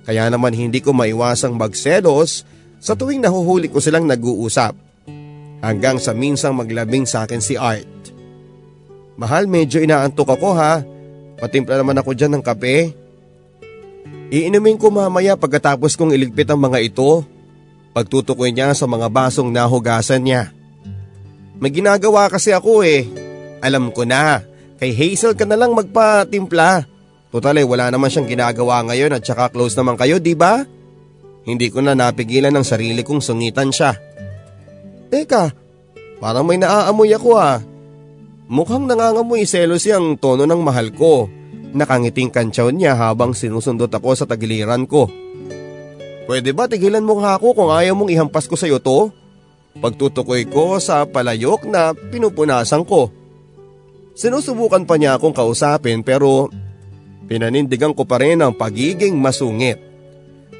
Kaya naman hindi ko maiwasang magselos sa tuwing nahuhuli ko silang nag-uusap. Hanggang sa minsang maglabing sa akin si Art. Mahal medyo inaantok ako ha. Patimpla naman ako dyan ng kape. Iinumin ko mamaya pagkatapos kong iligpit ang mga ito. Pagtutukoy niya sa mga basong nahugasan niya. May ginagawa kasi ako eh. Alam ko na, kay Hazel ka na lang magpatimpla. Total eh, wala naman siyang ginagawa ngayon at saka close naman kayo, di ba? Hindi ko na napigilan ng sarili kong sungitan siya. Teka, parang may naaamoy ako ah. Mukhang nangangamoy selos yung tono ng mahal ko. Nakangiting kantsaw niya habang sinusundot ako sa tagiliran ko. Pwede ba tigilan mo nga ako kung ayaw mong ihampas ko sa iyo to? Pagtutukoy ko sa palayok na pinupunasan ko. Sinusubukan pa niya akong kausapin pero Pinanindigan ko pa rin ang pagiging masungit.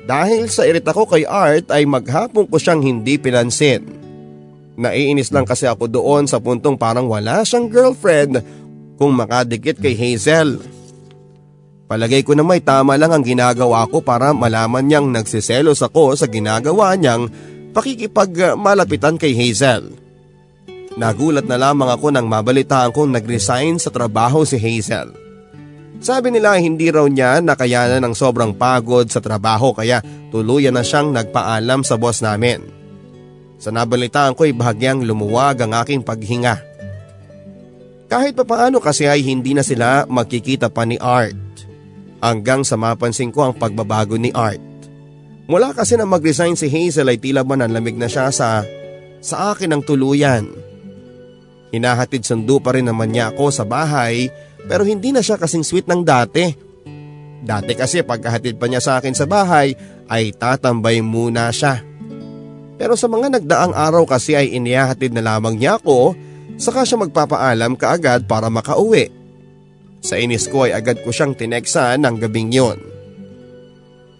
Dahil sa irit ako kay Art ay maghapon ko siyang hindi pinansin. Naiinis lang kasi ako doon sa puntong parang wala siyang girlfriend kung makadikit kay Hazel. Palagay ko na may tama lang ang ginagawa ko para malaman niyang nagsiselos ako sa ginagawa niyang pakikipagmalapitan kay Hazel. Nagulat na lamang ako nang mabalitaan kong nag-resign sa trabaho si Hazel. Sabi nila hindi raw niya nakayanan ng sobrang pagod sa trabaho kaya tuluyan na siyang nagpaalam sa boss namin. Sa nabalitaan ko ay bahagyang lumuwag ang aking paghinga. Kahit pa paano kasi ay hindi na sila magkikita pa ni Art. Hanggang sa mapansin ko ang pagbabago ni Art. Mula kasi na mag-resign si Hazel ay tila ba nanlamig na siya sa, sa akin ng tuluyan. Hinahatid sundo pa rin naman niya ako sa bahay pero hindi na siya kasing sweet ng dati. Dati kasi pagkahatid pa niya sa akin sa bahay ay tatambay muna siya. Pero sa mga nagdaang araw kasi ay inihahatid na lamang niya ako saka siya magpapaalam kaagad para makauwi. Sa inis ko ay agad ko siyang tineksan ng gabing yon.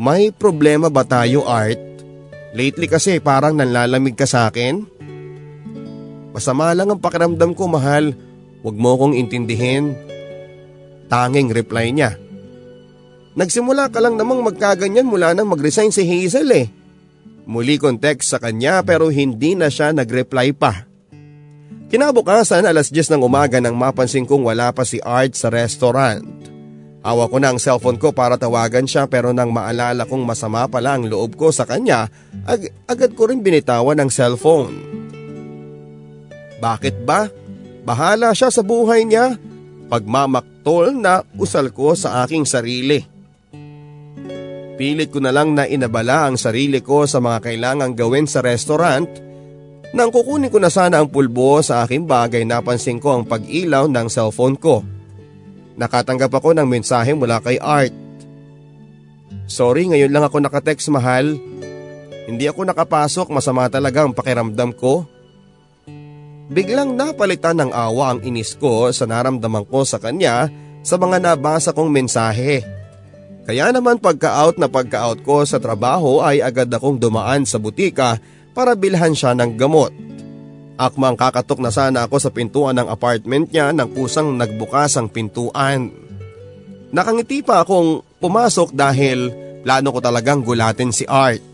May problema ba tayo Art? Lately kasi parang nanlalamig ka sa akin. Masama lang ang pakiramdam ko mahal. Huwag mo kong intindihin. Tanging reply niya. Nagsimula ka lang namang magkaganyan mula nang mag-resign si Hazel eh. Muli kong sa kanya pero hindi na siya nag-reply pa. Kinabukasan alas 10 ng umaga nang mapansin kong wala pa si Art sa restaurant. Awa ko na ang cellphone ko para tawagan siya pero nang maalala kong masama pala ang loob ko sa kanya, ag agad ko rin binitawan ang cellphone. Bakit ba? Bahala siya sa buhay niya. Pagmamaktol na usal ko sa aking sarili. Pilit ko na lang na inabala ang sarili ko sa mga kailangang gawin sa restaurant. Nang kukunin ko na sana ang pulbo sa aking bagay napansin ko ang pag-ilaw ng cellphone ko. Nakatanggap ako ng mensahe mula kay Art. Sorry ngayon lang ako nakatext mahal. Hindi ako nakapasok masama talaga ang pakiramdam ko. Biglang napalitan ng awa ang inis ko sa naramdaman ko sa kanya sa mga nabasa kong mensahe. Kaya naman pagka-out na pagka-out ko sa trabaho ay agad akong dumaan sa butika para bilhan siya ng gamot. Akmang kakatok na sana ako sa pintuan ng apartment niya nang kusang nagbukas ang pintuan. Nakangiti pa akong pumasok dahil plano ko talagang gulatin si Art.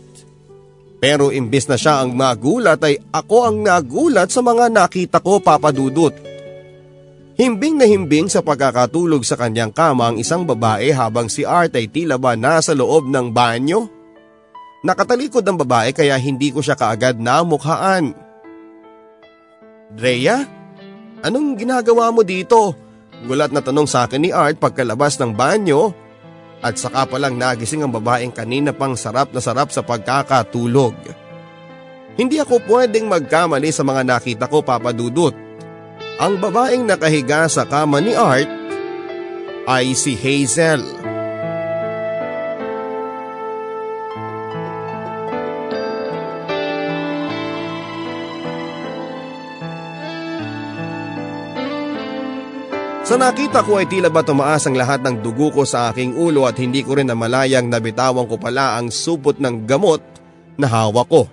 Pero imbis na siya ang nagulat ay ako ang nagulat sa mga nakita ko papadudot. Himbing na himbing sa pagkakatulog sa kanyang kama ang isang babae habang si Art ay tila ba nasa loob ng banyo. Nakatalikod ang babae kaya hindi ko siya kaagad namukhaan. Drea? Anong ginagawa mo dito? Gulat na tanong sa akin ni Art pagkalabas ng banyo at saka pa lang nagising ang babaeng kanina pang sarap na sarap sa pagkakatulog. Hindi ako pwedeng magkamali sa mga nakita ko papadudot. Ang babaeng nakahiga sa kama ni Art ay si Hazel. Sa nakita ko ay tila ba tumaas ang lahat ng dugo ko sa aking ulo at hindi ko rin namalayang nabitawan ko pala ang supot ng gamot na hawak ko.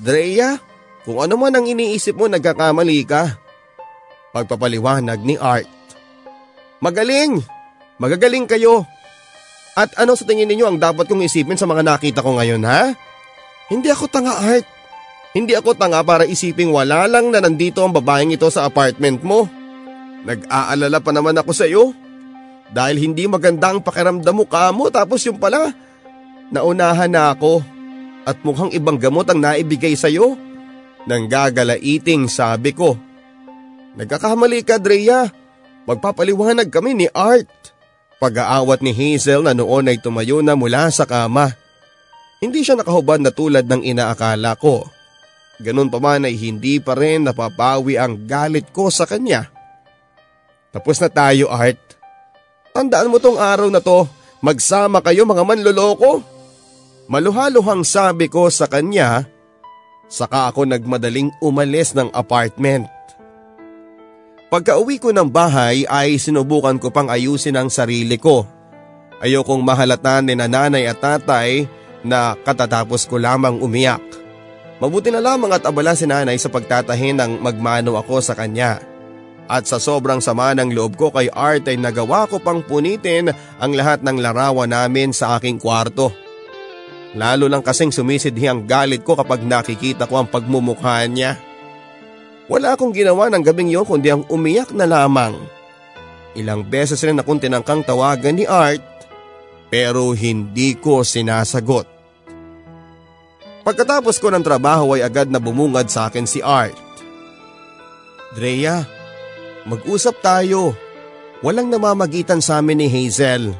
Drea, kung ano man ang iniisip mo nagkakamali ka. Pagpapaliwanag ni Art. Magaling! Magagaling kayo! At ano sa tingin ninyo ang dapat kong isipin sa mga nakita ko ngayon ha? Hindi ako tanga Art. Hindi ako tanga para isiping wala lang na nandito ang babaeng ito sa apartment mo. Nag-aalala pa naman ako sa iyo. Dahil hindi maganda ang pakiramdam mo kamo tapos yung pala, naunahan na ako at mukhang ibang gamot ang naibigay sa iyo. Nang gagalaiting sabi ko. Nagkakamali ka Drea, magpapaliwanag kami ni Art. Pag-aawat ni Hazel na noon ay tumayo na mula sa kama. Hindi siya nakahubad na tulad ng inaakala ko. Ganun pa man ay hindi pa rin napapawi ang galit ko sa kanya. Tapos na tayo Art. Tandaan mo tong araw na to, magsama kayo mga manloloko. Maluhaluhang sabi ko sa kanya, saka ako nagmadaling umalis ng apartment. Pagka uwi ko ng bahay ay sinubukan ko pang ayusin ang sarili ko. Ayokong mahalatan ni nanay at tatay na katatapos ko lamang umiyak. Mabuti na lamang at abala si nanay sa pagtatahin ng magmano ako sa kanya. At sa sobrang sama ng loob ko kay Art ay nagawa ko pang punitin ang lahat ng larawan namin sa aking kwarto. Lalo lang kasing sumisidhi ang galit ko kapag nakikita ko ang pagmumukha niya. Wala akong ginawa ng gabing yon kundi ang umiyak na lamang. Ilang beses rin akong tinangkang tawagan ni Art pero hindi ko sinasagot. Pagkatapos ko ng trabaho ay agad na bumungad sa akin si Art. Drea, Mag-usap tayo. Walang namamagitan sa amin ni Hazel.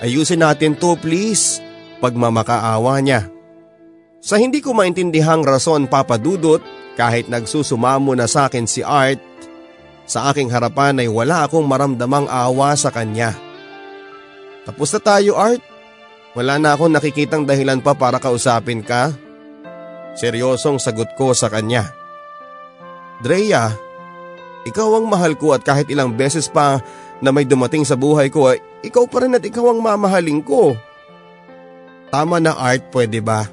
Ayusin natin to please. Pagmamakaawa niya. Sa hindi ko maintindihang rason papadudot kahit nagsusumamo na sa akin si Art, sa aking harapan ay wala akong maramdamang awa sa kanya. Tapos na tayo Art. Wala na akong nakikitang dahilan pa para kausapin ka. Seryosong sagot ko sa kanya. Drea, ikaw ang mahal ko at kahit ilang beses pa na may dumating sa buhay ko ay ikaw pa rin at ikaw ang mamahalin ko. Tama na Art, pwede ba?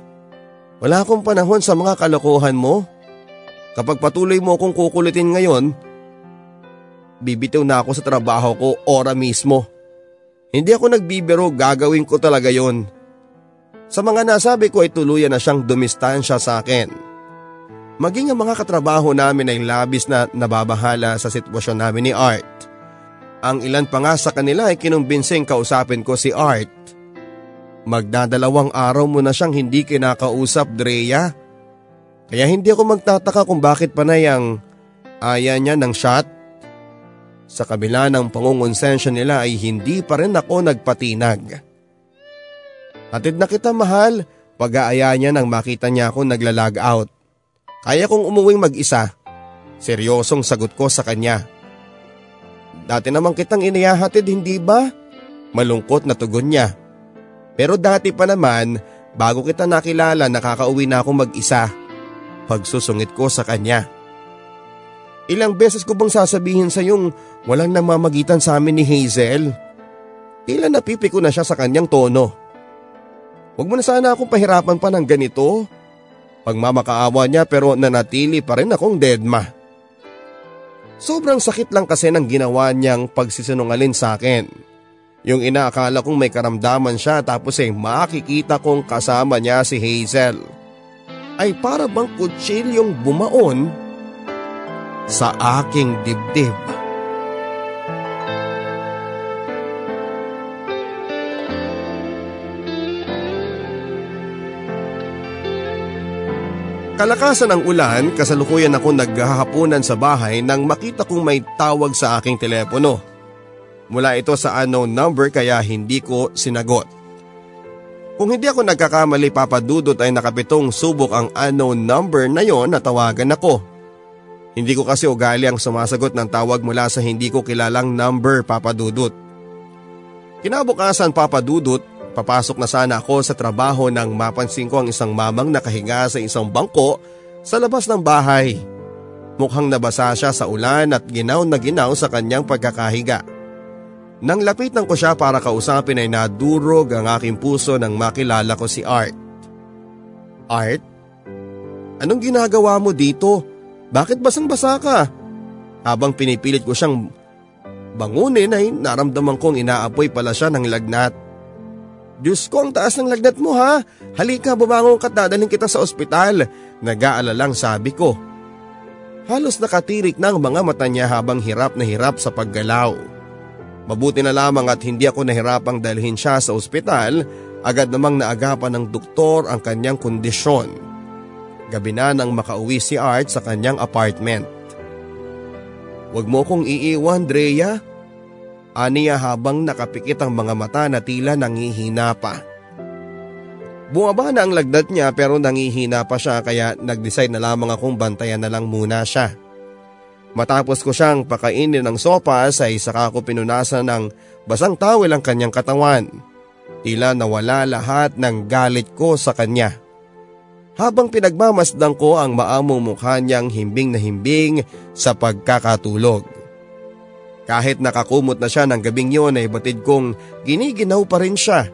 Wala akong panahon sa mga kalokohan mo. Kapag patuloy mo akong kukulitin ngayon, bibitaw na ako sa trabaho ko ora mismo. Hindi ako nagbibiro, gagawin ko talaga yon. Sa mga nasabi ko ay tuluyan na siyang dumistansya sa akin. Maging ang mga katrabaho namin ay labis na nababahala sa sitwasyon namin ni Art. Ang ilan pa nga sa kanila ay kinumbenseng kausapin ko si Art. Magdadalawang araw mo na siyang hindi kinakausap, Drea. Kaya hindi ako magtataka kung bakit panay ang aya niya ng shot. Sa kabila ng pangungonsensya nila ay hindi pa rin ako nagpatinag. Hatid na kita mahal, pag-aaya niya nang makita niya ako naglalag out. Kaya kong umuwing mag-isa. Seryosong sagot ko sa kanya. Dati naman kitang iniyahatid hindi ba? Malungkot na tugon niya. Pero dati pa naman, bago kita nakilala nakakauwi na ako mag-isa. Pagsusungit ko sa kanya. Ilang beses ko bang sasabihin sa yung walang namamagitan sa amin ni Hazel? Tila napipi ko na siya sa kanyang tono. Huwag mo na sana akong pahirapan pa ng ganito. Pagmamakaawa niya pero nanatili pa rin akong deadma. Sobrang sakit lang kasi ng ginawa niyang pagsisinungalin sa akin. Yung inaakala kong may karamdaman siya tapos ay makikita kong kasama niya si Hazel. Ay para bang kutsilyong bumaon sa aking dibdib. Kalakasan ng ulan, kasalukuyan ako naghahaponan sa bahay nang makita kong may tawag sa aking telepono. Mula ito sa unknown number kaya hindi ko sinagot. Kung hindi ako nagkakamali papadudot ay nakapitong subok ang unknown number na yon na tawagan ako. Hindi ko kasi ugali ang sumasagot ng tawag mula sa hindi ko kilalang number papadudot. Kinabukasan papadudot Papasok na sana ako sa trabaho nang mapansin ko ang isang mamang nakahinga sa isang bangko sa labas ng bahay. Mukhang nabasa siya sa ulan at ginaw na ginaw sa kanyang pagkakahiga. Nang lapitan ko siya para kausapin ay nadurog ang aking puso nang makilala ko si Art. Art? Anong ginagawa mo dito? Bakit basang-basa ka? Habang pinipilit ko siyang bangunin ay naramdaman kong inaapoy pala siya ng lagnat. Diyos ko ang taas ng lagnat mo ha. Halika bumangon ka at dadalhin kita sa ospital. Nag-aalalang sabi ko. Halos nakatirik na ang mga mata niya habang hirap na hirap sa paggalaw. Mabuti na lamang at hindi ako nahirapang dalhin siya sa ospital, agad namang naagapan ng doktor ang kanyang kondisyon. Gabi na nang makauwi si Art sa kanyang apartment. Huwag mo kong iiwan, Drea. Aniya habang nakapikit ang mga mata na tila nangihina pa. Bumaba na ang lagdat niya pero nangihina pa siya kaya nag-decide na lamang akong bantayan na lang muna siya. Matapos ko siyang pakainin ng sopas ay saka ko pinunasan ng basang tawel ang kanyang katawan. Tila nawala lahat ng galit ko sa kanya. Habang pinagmamasdang ko ang maamong mukha niyang himbing na himbing sa pagkakatulog. Kahit nakakumot na siya ng gabing yon ay batid kong giniginaw pa rin siya.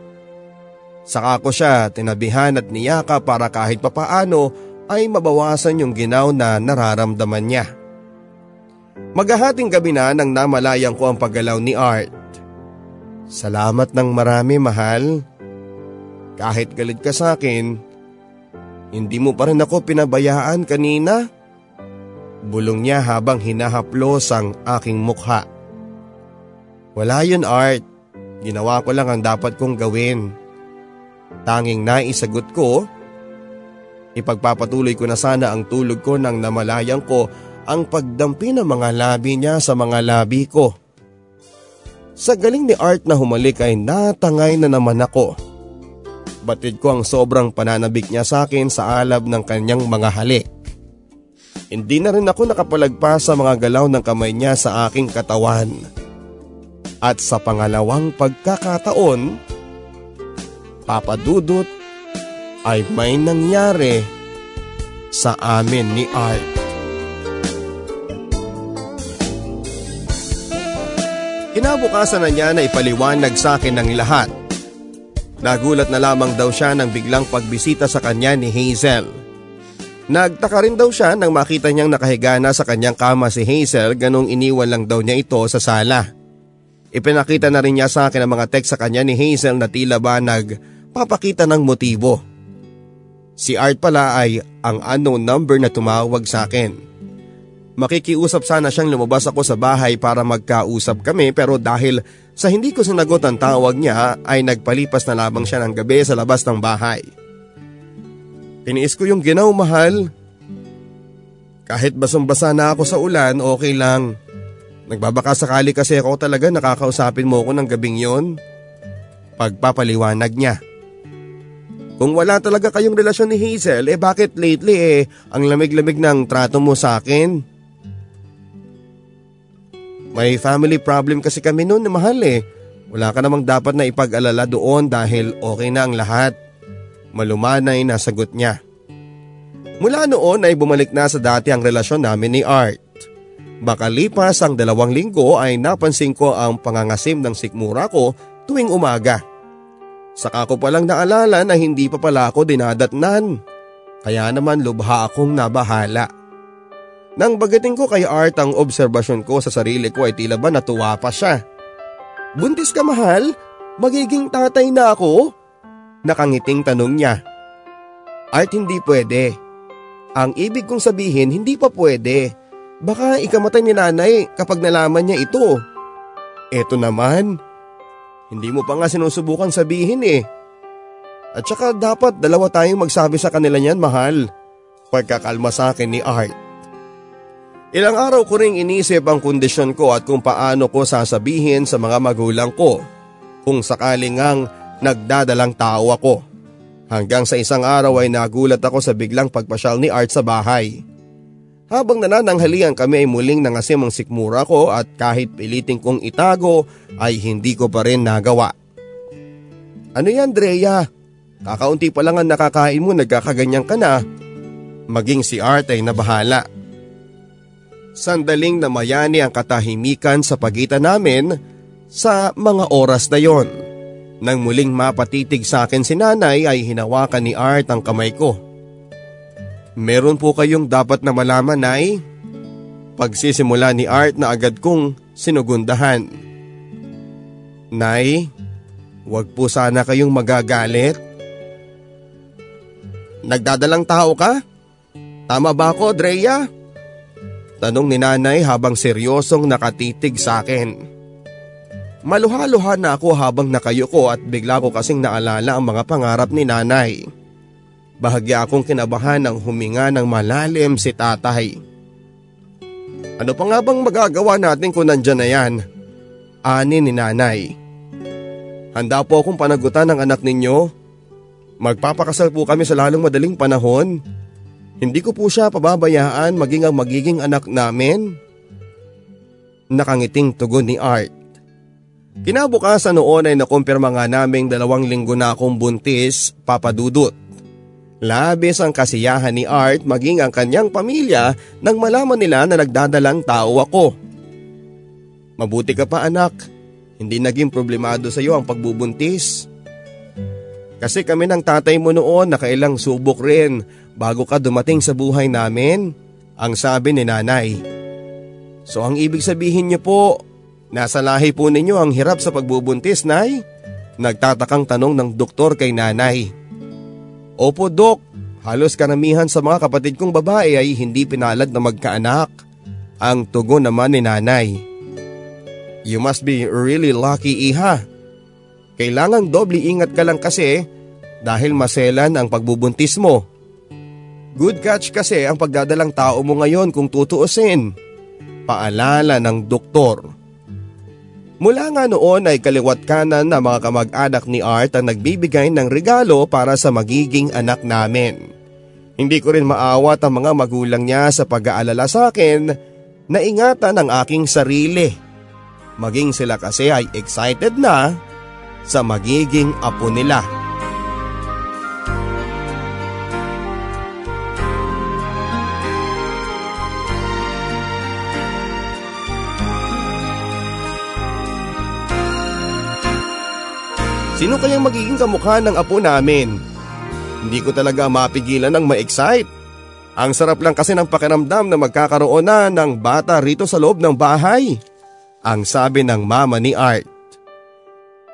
Saka ko siya tinabihan at niyaka para kahit papaano ay mabawasan yung ginaw na nararamdaman niya. Maghahating gabi na nang namalayan ko ang paggalaw ni Art. Salamat ng marami mahal. Kahit galit ka sa akin, hindi mo pa rin ako pinabayaan kanina. Bulong niya habang hinahaplos ang aking mukha. Wala yun Art, ginawa ko lang ang dapat kong gawin. Tanging naisagot ko, ipagpapatuloy ko na sana ang tulog ko nang namalayan ko ang pagdampi ng mga labi niya sa mga labi ko. Sa galing ni Art na humalik ay natangay na naman ako. Batid ko ang sobrang pananabik niya sa akin sa alab ng kanyang mga halik. Hindi na rin ako nakapalagpas sa mga galaw ng kamay niya sa aking katawan. At sa pangalawang pagkakataon, papadudot ay may nangyari sa amin ni Art. Kinabukasan na niya na ipaliwanag sa akin ng lahat. Nagulat na lamang daw siya nang biglang pagbisita sa kanya ni Hazel. Nagtaka rin daw siya nang makita niyang nakahiga na sa kanyang kama si Hazel ganong iniwan lang daw niya ito sa sala. Ipinakita na rin niya sa akin ang mga text sa kanya ni Hazel na tila ba nagpapakita ng motibo. Si Art pala ay ang unknown number na tumawag sa akin. Makikiusap sana siyang lumabas ako sa bahay para magkausap kami pero dahil sa hindi ko sinagot ang tawag niya ay nagpalipas na lamang siya ng gabi sa labas ng bahay. Tiniis ko yung ginaw mahal. Kahit basang-basa na ako sa ulan, okay lang. Nagbabaka sakali kasi ako talaga nakakausapin mo ko ng gabing yon. Pagpapaliwanag niya. Kung wala talaga kayong relasyon ni Hazel, eh bakit lately eh ang lamig-lamig ng trato mo sa akin? May family problem kasi kami noon mahal eh. Wala ka namang dapat na ipag-alala doon dahil okay na ang lahat. Malumanay na sagot niya. Mula noon ay bumalik na sa dati ang relasyon namin ni Art. Makalipas ang dalawang linggo ay napansin ko ang pangangasim ng sikmura ko tuwing umaga. Saka ko palang naalala na hindi pa pala ako dinadatnan. Kaya naman lubha akong nabahala. Nang bagating ko kay Art ang obserbasyon ko sa sarili ko ay tila ba natuwa pa siya. Buntis ka mahal? Magiging tatay na ako? Nakangiting tanong niya. Art hindi pwede. Ang ibig kong sabihin hindi pa pwede. Baka ikamatay ni nanay kapag nalaman niya ito. Eto naman. Hindi mo pa nga sinusubukan sabihin eh. At saka dapat dalawa tayong magsabi sa kanila niyan mahal. Pagkakalma sa akin ni Art. Ilang araw ko ring inisip ang kondisyon ko at kung paano ko sasabihin sa mga magulang ko kung sakaling ngang nagdadalang tao ako. Hanggang sa isang araw ay nagulat ako sa biglang pagpasyal ni Art sa bahay. Habang nanananghalian kami ay muling nangasim ang sikmura ko at kahit piliting kong itago ay hindi ko pa rin nagawa. Ano yan Drea? Kakaunti pa lang ang nakakain mo nagkakaganyan ka na. Maging si Art ay nabahala. Sandaling namayani ang katahimikan sa pagitan namin sa mga oras na yon. Nang muling mapatitig sa akin si nanay ay hinawakan ni Art ang kamay ko. Meron po kayong dapat na malaman, Nay. Pagsisimula ni Art na agad kong sinugundahan. Nay, wag po sana kayong magagalit. Nagdadalang tao ka? Tama ba ako, Drea? Tanong ni nanay habang seryosong nakatitig sa akin. Maluha-luha na ako habang nakayuko at bigla ko kasing naalala ang mga pangarap ni nanay. Bahagya akong kinabahan ng huminga ng malalim si tatay. Ano pa nga bang magagawa natin kung nandyan na yan? Ani ni nanay. Handa po akong panagutan ng anak ninyo. Magpapakasal po kami sa lalong madaling panahon. Hindi ko po siya pababayaan maging ang magiging anak namin. Nakangiting tugon ni Art. Kinabukasan noon ay nakumpirma nga naming dalawang linggo na akong buntis, papadudot. Labis ang kasiyahan ni Art maging ang kanyang pamilya nang malaman nila na nagdadalang tao ako. Mabuti ka pa anak, hindi naging problemado sa iyo ang pagbubuntis. Kasi kami ng tatay mo noon nakailang subok rin bago ka dumating sa buhay namin, ang sabi ni nanay. So ang ibig sabihin niyo po, nasa lahi po ninyo ang hirap sa pagbubuntis, nay? Nagtatakang tanong ng doktor kay nanay. Opo dok, halos karamihan sa mga kapatid kong babae ay hindi pinalad na magkaanak. Ang tugon naman ni nanay. You must be really lucky iha. Kailangang doble ingat ka lang kasi dahil maselan ang pagbubuntis mo. Good catch kasi ang pagdadalang tao mo ngayon kung tutuusin. Paalala ng doktor. Mula nga noon ay kaliwat kanan na mga kamag-anak ni Art ang nagbibigay ng regalo para sa magiging anak namin. Hindi ko rin maawat ang mga magulang niya sa pag-aalala sa akin na ingatan ang aking sarili. Maging sila kasi ay excited na sa magiging apo nila. Sino kayang magiging kamukha ng apo namin? Hindi ko talaga mapigilan ng ma-excite. Ang sarap lang kasi ng pakiramdam na magkakaroon na ng bata rito sa loob ng bahay. Ang sabi ng mama ni Art.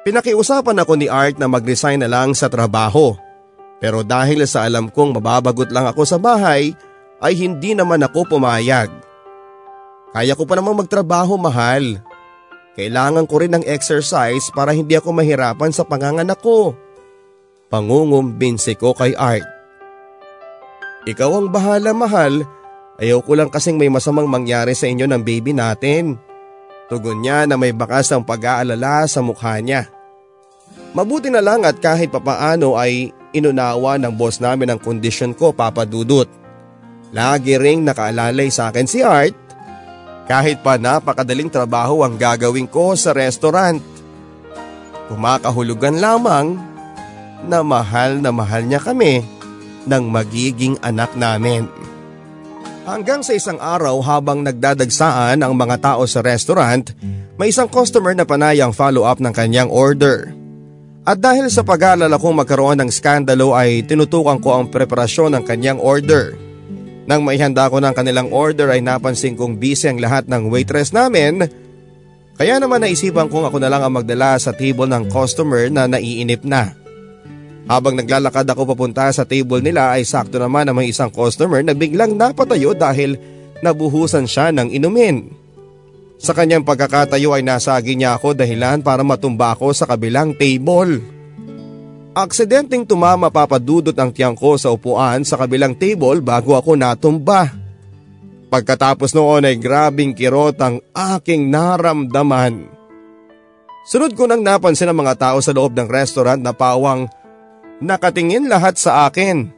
Pinakiusapan ako ni Art na mag-resign na lang sa trabaho. Pero dahil sa alam kong mababagot lang ako sa bahay, ay hindi naman ako pumayag. Kaya ko pa namang magtrabaho mahal. Kailangan ko rin ng exercise para hindi ako mahirapan sa panganganak ko. Pangungumbinsi ko kay Art. Ikaw ang bahala mahal, ayaw ko lang kasing may masamang mangyari sa inyo ng baby natin. Tugon niya na may bakas ang pag-aalala sa mukha niya. Mabuti na lang at kahit papaano ay inunawa ng boss namin ang kondisyon ko papadudot. Lagi ring nakaalalay sa akin si Art kahit pa napakadaling trabaho ang gagawin ko sa restaurant. Kumakahulugan lamang na mahal na mahal niya kami ng magiging anak namin. Hanggang sa isang araw habang nagdadagsaan ang mga tao sa restaurant, may isang customer na panayang follow-up ng kanyang order. At dahil sa pag-aalala kong magkaroon ng skandalo ay tinutukan ko ang preparasyon ng kanyang order. Nang maihanda ko ng kanilang order ay napansin kong busy ang lahat ng waitress namin. Kaya naman naisipan kong ako na lang ang magdala sa table ng customer na naiinip na. Habang naglalakad ako papunta sa table nila ay sakto naman na may isang customer na biglang napatayo dahil nabuhusan siya ng inumin. Sa kanyang pagkakatayo ay nasagi niya ako dahilan para matumba ako sa kabilang table. Aksidenteng tumama papadudot ang tiyang ko sa upuan sa kabilang table bago ako natumba. Pagkatapos noon ay grabing kirot ang aking naramdaman. Sunod ko nang napansin ang mga tao sa loob ng restaurant na pawang nakatingin lahat sa akin.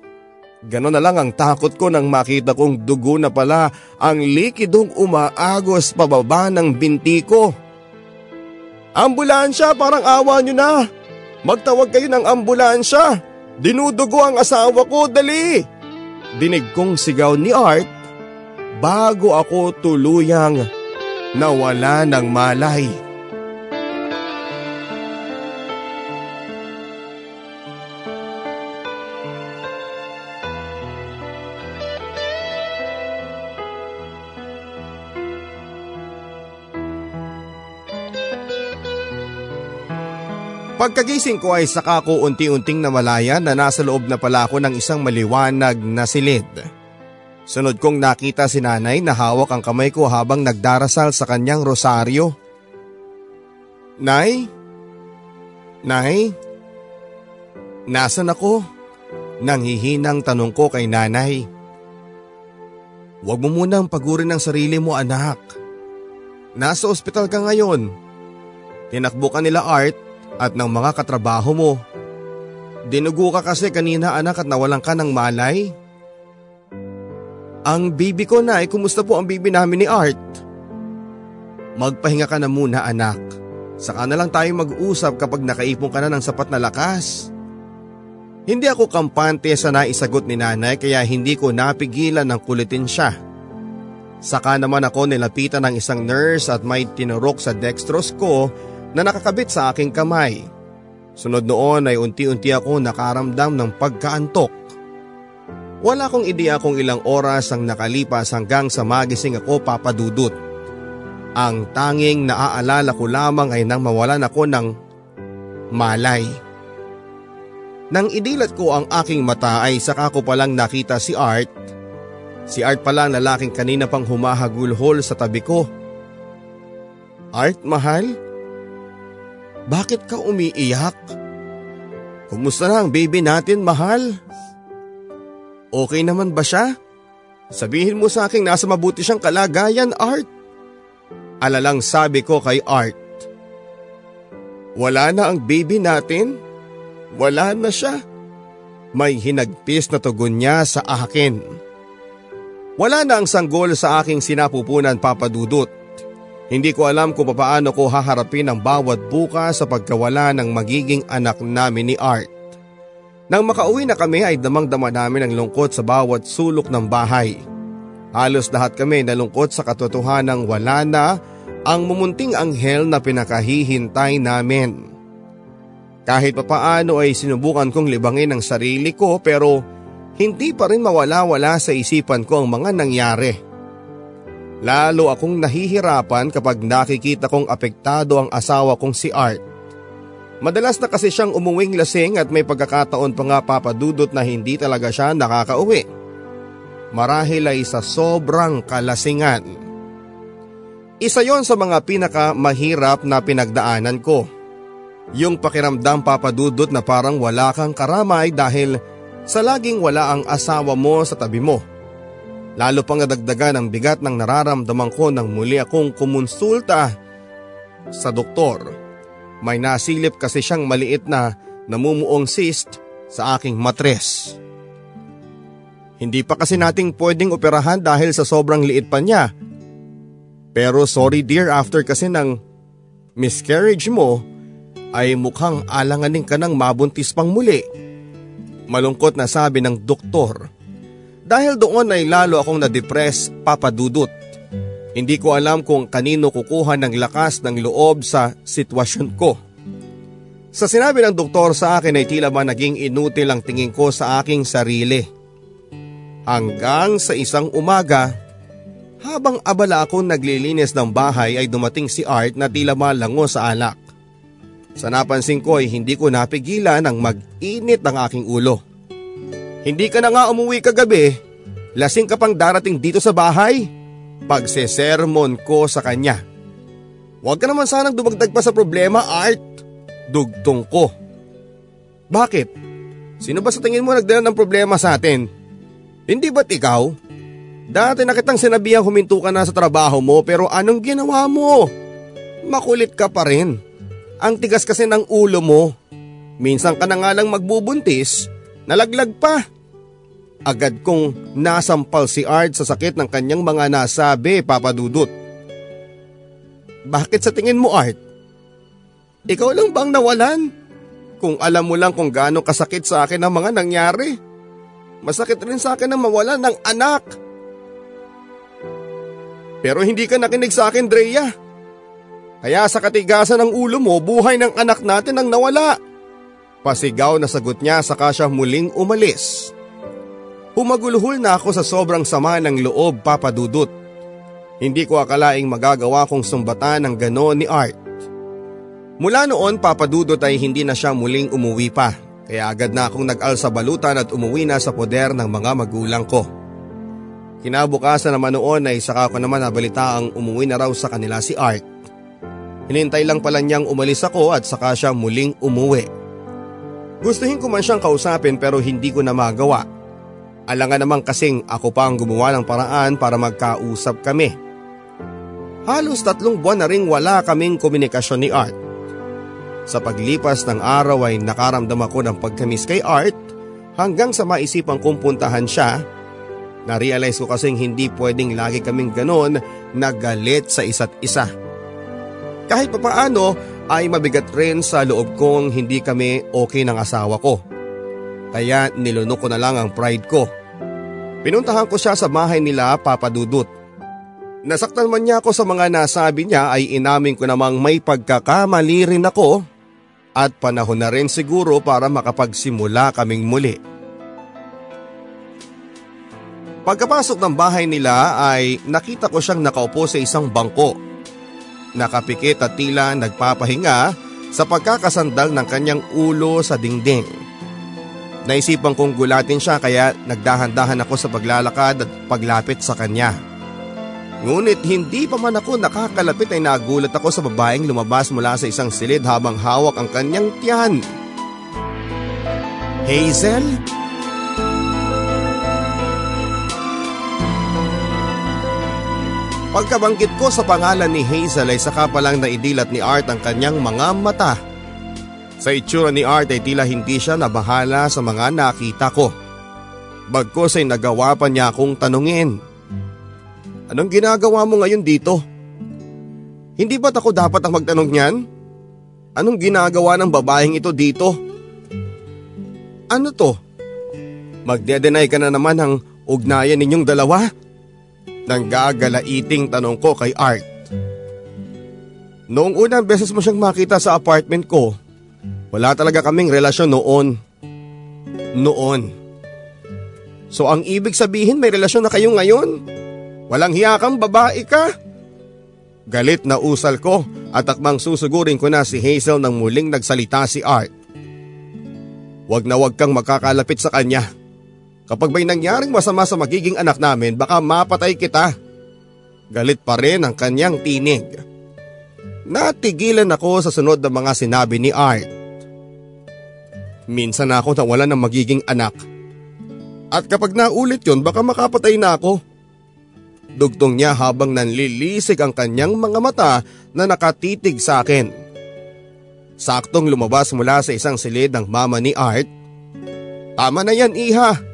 Ganon na lang ang takot ko nang makita kong dugo na pala ang likidong umaagos pababa ng binti ko. Ambulansya parang awa nyo na! Magtawag kayo ng ambulansya! Dinudugo ang asawa ko, dali! Dinig kong sigaw ni Art bago ako tuluyang nawala ng malay. Pagkagising ko ay saka ko unti-unting namalayan na nasa loob na pala ako ng isang maliwanag na silid. Sunod kong nakita si nanay na hawak ang kamay ko habang nagdarasal sa kanyang rosaryo. Nay? Nay? Nasaan ako? Nanghihinang tanong ko kay nanay. Huwag mo munang pagurin ang sarili mo anak. Nasa ospital ka ngayon. Tinakbo ka nila Art at ng mga katrabaho mo. Dinugo ka kasi kanina anak at nawalan ka ng malay. Ang bibi ko na ay kumusta po ang bibi namin ni Art? Magpahinga ka na muna anak. Saka na lang tayo mag-usap kapag nakaipon ka na ng sapat na lakas. Hindi ako kampante sa naisagot ni nanay kaya hindi ko napigilan ng kulitin siya. Saka naman ako nilapitan ng isang nurse at may tinurok sa dextrose ko na nakakabit sa aking kamay. Sunod noon ay unti-unti ako nakaramdam ng pagkaantok. Wala akong ideya kung ilang oras ang nakalipas hanggang sa magising ako papadudot. Ang tanging naaalala ko lamang ay nang mawalan ako ng malay. Nang idilat ko ang aking mata ay saka ko palang nakita si Art. Si Art pala ang lalaking kanina pang humahagulhol sa tabi ko. Art, mahal? Bakit ka umiiyak? Kumusta na ang baby natin, mahal? Okay naman ba siya? Sabihin mo sa akin nasa mabuti siyang kalagayan, Art. Alalang sabi ko kay Art. Wala na ang baby natin? Wala na siya. May hinagpis na tugon niya sa akin. Wala na ang sanggol sa aking sinapupunan papadudot. Hindi ko alam kung paano ko haharapin ang bawat bukas sa pagkawala ng magiging anak namin ni Art. Nang makauwi na kami ay damang-dama namin ang lungkot sa bawat sulok ng bahay. Halos lahat kami nalungkot sa katotohanan ng wala na ang mumunting anghel na pinakahihintay namin. Kahit papaano ay sinubukan kong libangin ang sarili ko pero hindi pa rin mawala-wala sa isipan ko ang mga nangyari. Lalo akong nahihirapan kapag nakikita kong apektado ang asawa kong si Art. Madalas na kasi siyang umuwing lasing at may pagkakataon pa nga papadudot na hindi talaga siya nakakauwi. Marahil ay sa sobrang kalasingan. Isa yon sa mga pinakamahirap na pinagdaanan ko. Yung pakiramdam papadudot na parang wala kang karamay dahil sa laging wala ang asawa mo sa tabi mo. Lalo pang nadagdagan ang bigat ng nararamdaman ko nang muli akong kumonsulta sa doktor. May nasilip kasi siyang maliit na namumuong cyst sa aking matres. Hindi pa kasi nating pwedeng operahan dahil sa sobrang liit pa niya. Pero sorry dear after kasi ng miscarriage mo ay mukhang alanganin ka ng mabuntis pang muli. Malungkot na sabi ng doktor. Dahil doon ay lalo akong na-depress papadudot. Hindi ko alam kung kanino kukuha ng lakas ng loob sa sitwasyon ko. Sa sinabi ng doktor sa akin ay tila ba naging inutil ang tingin ko sa aking sarili. Hanggang sa isang umaga, habang abala akong naglilinis ng bahay ay dumating si Art na tila malango sa alak. Sa napansin ko ay hindi ko napigilan ang mag-init ng aking ulo. Hindi ka na nga umuwi kagabi. Lasing ka pang darating dito sa bahay. Pagsesermon ko sa kanya. Huwag ka naman sanang dumagdag pa sa problema, Art. Dugtong ko. Bakit? Sino ba sa tingin mo nagdala ng problema sa atin? Hindi ba't ikaw? Dati na kitang sinabihang huminto ka na sa trabaho mo pero anong ginawa mo? Makulit ka pa rin. Ang tigas kasi ng ulo mo. Minsan ka na nga lang magbubuntis Nalaglag pa. Agad kong nasampal si Art sa sakit ng kanyang mga nasabi, papadudot. Bakit sa tingin mo Art? Ikaw lang bang nawalan? Kung alam mo lang kung gaano kasakit sa akin ang mga nangyari. Masakit rin sa akin na mawalan ng anak. Pero hindi ka nakinig sa akin, Drea. Kaya sa katigasan ng ulo mo, buhay ng anak natin ang nawala. Pasigaw na sagot niya saka siya muling umalis. Humaguluhol na ako sa sobrang sama ng loob papadudot. Hindi ko akalaing magagawa kong sumbatan ng gano'n ni Art. Mula noon papadudot ay hindi na siya muling umuwi pa. Kaya agad na akong nag-al balutan at umuwi na sa poder ng mga magulang ko. Kinabukasan naman noon ay saka ko naman nabalita ang umuwi na raw sa kanila si Art. Hinintay lang pala niyang umalis ako at saka siya muling umuwi. Gustuhin ko man siyang kausapin pero hindi ko na magawa. Alangan naman kasing ako pa ang gumawa ng paraan para magkausap kami. Halos tatlong buwan na ring wala kaming komunikasyon ni Art. Sa paglipas ng araw ay nakaramdam ako ng pagkamis kay Art hanggang sa maisipang kong puntahan siya na-realize ko kasing hindi pwedeng lagi kaming ganon na galit sa isa't isa. Kahit papaano ay mabigat rin sa loob kong hindi kami okay ng asawa ko. Kaya nilunok ko na lang ang pride ko. Pinuntahan ko siya sa bahay nila papadudot. Nasaktan man niya ako sa mga nasabi niya ay inamin ko namang may pagkakamali rin ako at panahon na rin siguro para makapagsimula kaming muli. Pagkapasok ng bahay nila ay nakita ko siyang nakaupo sa isang bangko. Nakapikit at tila nagpapahinga sa pagkakasandal ng kanyang ulo sa dingding. Naisipan kong gulatin siya kaya nagdahan-dahan ako sa paglalakad at paglapit sa kanya. Ngunit hindi pa man ako nakakalapit ay nagulat ako sa babaeng lumabas mula sa isang silid habang hawak ang kanyang tiyan. Hazel? Hazel? Pagkabangkit ko sa pangalan ni Hazel ay saka palang naidilat ni Art ang kanyang mga mata. Sa itsura ni Art ay tila hindi siya nabahala sa mga nakita ko. Bagkos ay nagawa pa niya akong tanungin. Anong ginagawa mo ngayon dito? Hindi ba't ako dapat ang magtanong niyan? Anong ginagawa ng babaeng ito dito? Ano to? Magdedenay ka na naman ng ugnayan ninyong dalawa? Nang gagalaiting tanong ko kay Art. Noong unang beses mo siyang makita sa apartment ko, wala talaga kaming relasyon noon. Noon. So ang ibig sabihin may relasyon na kayo ngayon? Walang hiya kang babae ka? Galit na usal ko at akmang susugurin ko na si Hazel nang muling nagsalita si Art. Huwag na huwag kang makakalapit sa kanya. Kapag may nangyaring masama sa magiging anak namin baka mapatay kita. Galit pa rin ang kanyang tinig. Natigilan ako sa sunod ng mga sinabi ni Art. Minsan ako nawala ng magiging anak. At kapag naulit yon baka makapatay na ako. Dugtong niya habang nanlilisik ang kanyang mga mata na nakatitig sa akin. Saktong lumabas mula sa isang silid ng mama ni Art. Tama na yan iha.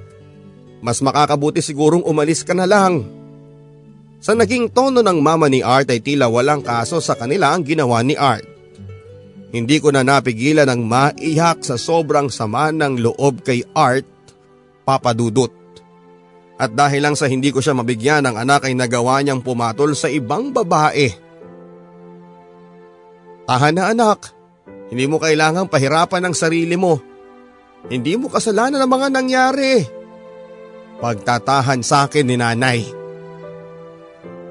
Mas makakabuti sigurong umalis ka na lang. Sa naging tono ng mama ni Art ay tila walang kaso sa kanila ang ginawa ni Art. Hindi ko na napigilan ang maiyak sa sobrang sama ng loob kay Art, papadudot. At dahil lang sa hindi ko siya mabigyan ng anak ay nagawa niyang pumatol sa ibang babae. Tahan na anak, hindi mo kailangang pahirapan ang sarili mo. Hindi mo kasalanan ang mga nangyari pagtatahan sa akin ni nanay.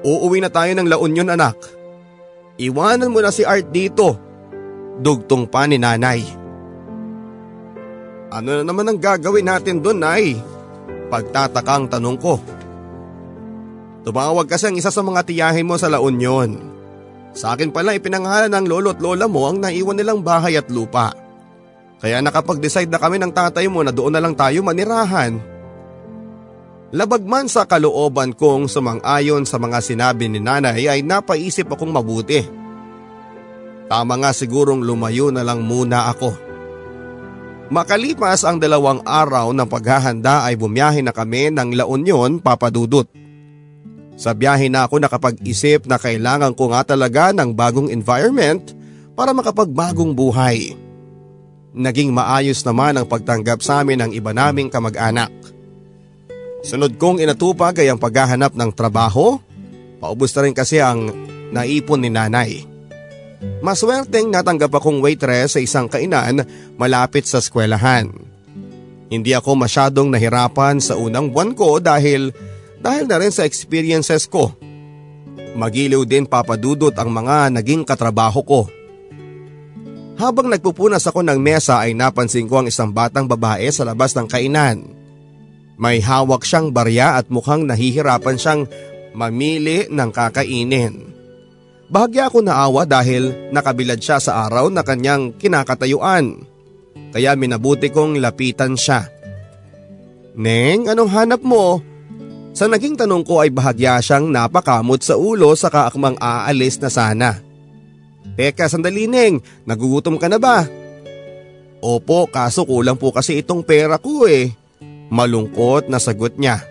Uuwi na tayo ng La Union anak. Iwanan mo na si Art dito. Dugtong pa ni nanay. Ano na naman ang gagawin natin doon, Nay? Pagtatakang tanong ko. Tumawag kasi ang isa sa mga tiyahin mo sa La Union. Sa akin pala ipinangalan ng lolo at lola mo ang naiwan nilang bahay at lupa. Kaya nakapag-decide na kami ng tatay mo na doon na lang tayo manirahan. Labag man sa kalooban kong sumang-ayon sa mga sinabi ni nanay ay napaisip akong mabuti. Tama nga sigurong lumayo na lang muna ako. Makalipas ang dalawang araw ng paghahanda ay bumiyahe na kami ng La Union papadudot. Sa biyahe na ako nakapag-isip na kailangan ko nga talaga ng bagong environment para makapagbagong buhay. Naging maayos naman ang pagtanggap sa amin ng iba naming kamag-anak. Sunod kong inatupag ay ang paghahanap ng trabaho Paubos na rin kasi ang naipon ni nanay. Maswerteng natanggap akong waitress sa isang kainan malapit sa eskwelahan. Hindi ako masyadong nahirapan sa unang buwan ko dahil dahil na rin sa experiences ko. Magiliw din papadudot ang mga naging katrabaho ko. Habang nagpupunas ako ng mesa ay napansin ko ang isang batang babae sa labas ng kainan. May hawak siyang barya at mukhang nahihirapan siyang mamili ng kakainin. Bahagya ako naawa dahil nakabilad siya sa araw na kanyang kinakatayuan. Kaya minabuti kong lapitan siya. Neng, anong hanap mo? Sa naging tanong ko ay bahagya siyang napakamot sa ulo sa kaakmang aalis na sana. Teka sandali Neng, nagugutom ka na ba? Opo, kaso kulang po kasi itong pera ko eh. Malungkot na sagot niya.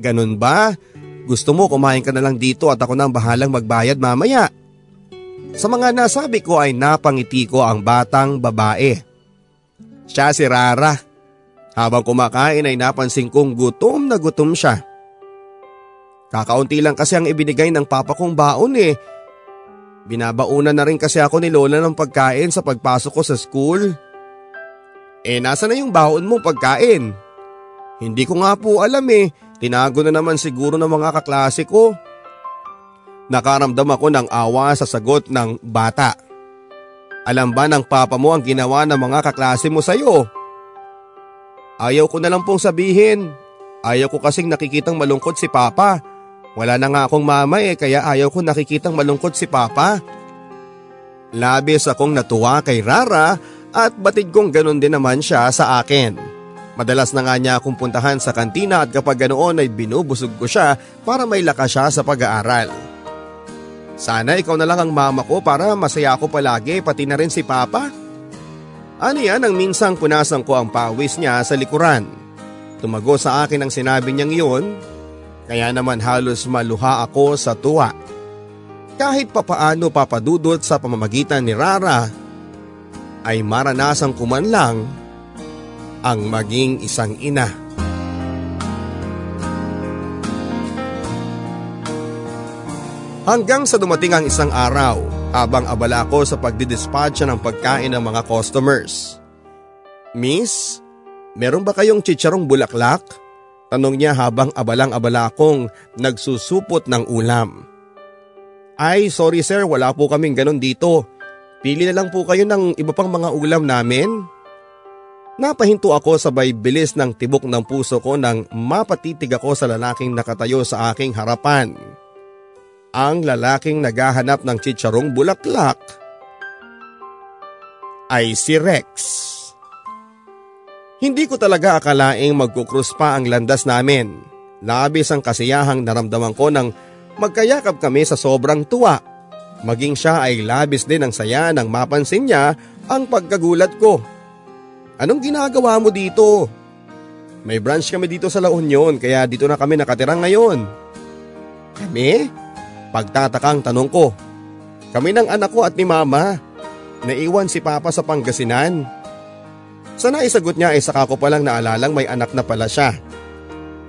Ganun ba? Gusto mo kumain ka na lang dito at ako nang bahalang magbayad mamaya. Sa mga nasabi ko ay napangiti ko ang batang babae. Siya si Rara. Habang kumakain ay napansin kong gutom na gutom siya. Kakaunti lang kasi ang ibinigay ng papa kong baon eh Binabaunan na rin kasi ako ni Lola ng pagkain sa pagpasok ko sa school. Eh nasa na yung baon mo pagkain? Hindi ko nga po alam eh, tinago na naman siguro ng mga kaklase ko. Nakaramdam ako ng awa sa sagot ng bata. Alam ba ng papa mo ang ginawa ng mga kaklase mo sa'yo? Ayaw ko na lang pong sabihin. Ayaw ko kasing nakikitang malungkot si papa wala na nga akong mama eh kaya ayaw ko nakikitang malungkot si Papa. Labis akong natuwa kay Rara at batid kong ganun din naman siya sa akin. Madalas na nga niya akong puntahan sa kantina at kapag ganoon ay binubusog ko siya para may lakas siya sa pag-aaral. Sana ikaw na lang ang mama ko para masaya ako palagi pati na rin si Papa. Ano yan ang minsang punasan ko ang pawis niya sa likuran. Tumago sa akin ang sinabi niyang iyon kaya naman halos maluha ako sa tuwa. Kahit papaano papadudot sa pamamagitan ni Rara ay maranasan ko lang ang maging isang ina. Hanggang sa dumating ang isang araw habang abala ko sa pagdidispatcha ng pagkain ng mga customers. Miss, meron ba kayong chicharong bulaklak? Tanong niya habang abalang-abala akong nagsusupot ng ulam. Ay sorry sir wala po kaming ganon dito. Pili na lang po kayo ng iba pang mga ulam namin. Napahinto ako sabay bilis ng tibok ng puso ko nang mapatitig ako sa lalaking nakatayo sa aking harapan. Ang lalaking naghahanap ng chicharong bulaklak ay si Rex. Hindi ko talaga akalaing magkukrus pa ang landas namin. Labis ang kasiyahang naramdaman ko nang magkayakap kami sa sobrang tuwa. Maging siya ay labis din ang saya nang mapansin niya ang pagkagulat ko. Anong ginagawa mo dito? May branch kami dito sa La Union kaya dito na kami nakatira ngayon. Kami? Pagtatakang tanong ko. Kami ng anak ko at ni mama. Naiwan si papa sa Pangasinan. Sa naisagot niya ay saka ko palang naalalang may anak na pala siya.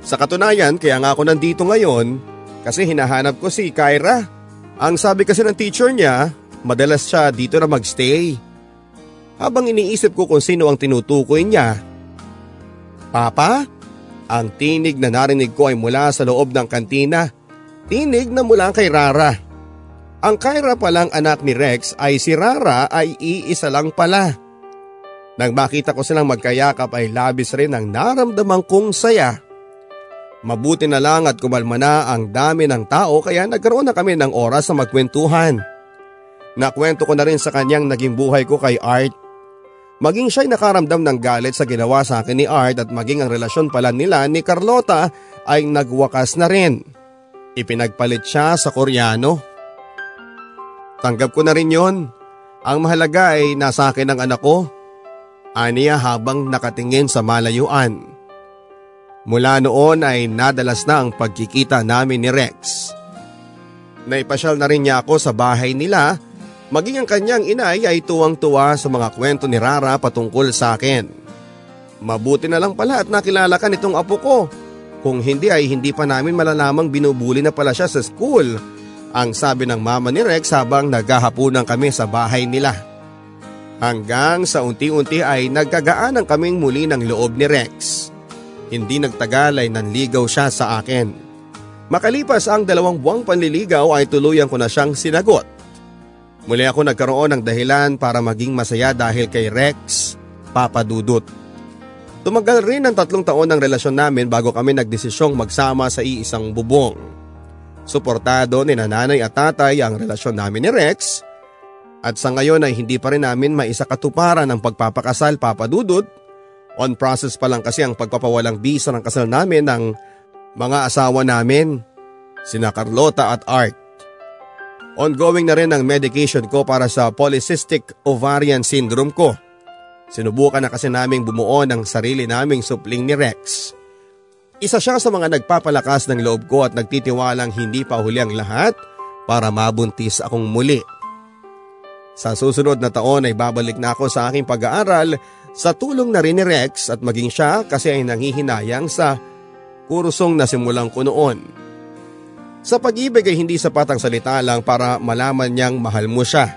Sa katunayan kaya nga ako nandito ngayon kasi hinahanap ko si Kyra. Ang sabi kasi ng teacher niya, madalas siya dito na magstay. Habang iniisip ko kung sino ang tinutukoy niya. Papa? Ang tinig na narinig ko ay mula sa loob ng kantina. Tinig na mula kay Rara. Ang Kyra palang anak ni Rex ay si Rara ay iisa lang pala. Nang makita ko silang magkayakap ay labis rin ang naramdaman kong saya. Mabuti na lang at kumalma na ang dami ng tao kaya nagkaroon na kami ng oras sa magkwentuhan. Nakwento ko na rin sa kanyang naging buhay ko kay Art. Maging siya'y nakaramdam ng galit sa ginawa sa akin ni Art at maging ang relasyon pala nila ni Carlota ay nagwakas na rin. Ipinagpalit siya sa Koreano. Tanggap ko na rin yon. Ang mahalaga ay nasa akin ang anak ko aniya habang nakatingin sa malayuan. Mula noon ay nadalas na ang pagkikita namin ni Rex. Naipasyal na rin niya ako sa bahay nila, maging ang kanyang inay ay tuwang-tuwa sa mga kwento ni Rara patungkol sa akin. Mabuti na lang pala at nakilala ka nitong apo ko. Kung hindi ay hindi pa namin malalamang binubuli na pala siya sa school. Ang sabi ng mama ni Rex habang naghahaponan kami sa bahay nila. Hanggang sa unti-unti ay nagkagaan ang kaming muli ng loob ni Rex. Hindi nagtagal ay nanligaw siya sa akin. Makalipas ang dalawang buwang panliligaw ay tuluyan ko na siyang sinagot. Muli ako nagkaroon ng dahilan para maging masaya dahil kay Rex, Papa Dudut. Tumagal rin ang tatlong taon ng relasyon namin bago kami nagdesisyong magsama sa iisang bubong. Suportado ni nanay at tatay ang relasyon namin ni Rex at sa ngayon ay hindi pa rin namin maisakatuparan ang pagpapakasal papadudod. On process pa lang kasi ang pagpapawalang bisa ng kasal namin ng mga asawa namin, sina Carlota at Art. Ongoing na rin ang medication ko para sa polycystic ovarian syndrome ko. Sinubukan na kasi naming bumuo ng sarili naming supling ni Rex. Isa siya sa mga nagpapalakas ng loob ko at nagtitiwalang hindi pa huli ang lahat para mabuntis akong muli. Sa susunod na taon ay babalik na ako sa aking pag-aaral sa tulong na rin ni Rex at maging siya kasi ay nangihinayang sa kursong na simulan ko noon. Sa pag-ibig ay hindi sapat ang salita lang para malaman niyang mahal mo siya.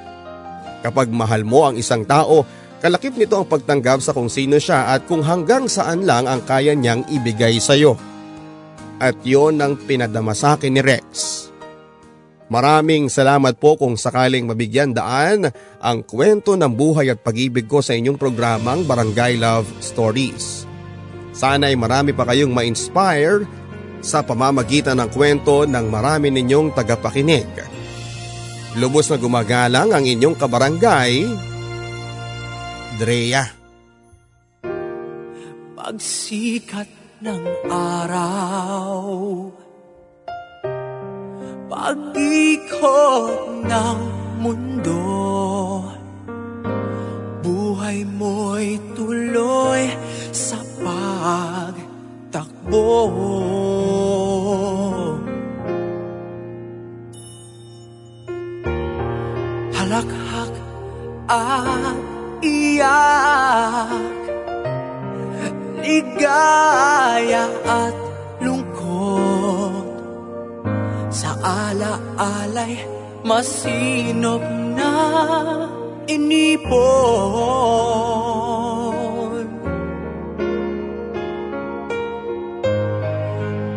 Kapag mahal mo ang isang tao, Kalakip nito ang pagtanggap sa kung sino siya at kung hanggang saan lang ang kaya niyang ibigay sa iyo. At yon ang pinadama sa akin ni Rex. Maraming salamat po kung sakaling mabigyan daan ang kwento ng buhay at pag-ibig ko sa inyong programang Barangay Love Stories. Sana ay marami pa kayong ma-inspire sa pamamagitan ng kwento ng marami ninyong tagapakinig. Lubos na gumagalang ang inyong kabarangay, Drea. Pagsikat ng araw Pag-ikot ng mundo Buhay mo'y tuloy sa pagtakbo. Halakhak at iyak Ligaya at Sa ala-alay masinop na inipon.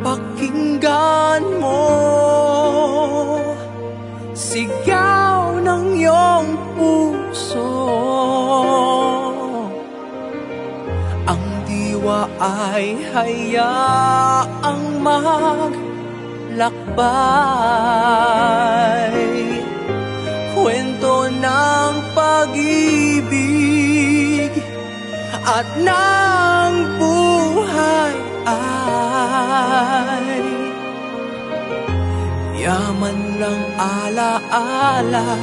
Pakinggan mo Sigaw ng iyong puso. Diwa ay hayaang maglakbay Kwento ng pag-ibig at ng buhay ay Yaman ng alaala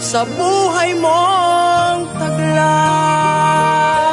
sa buhay mong taglay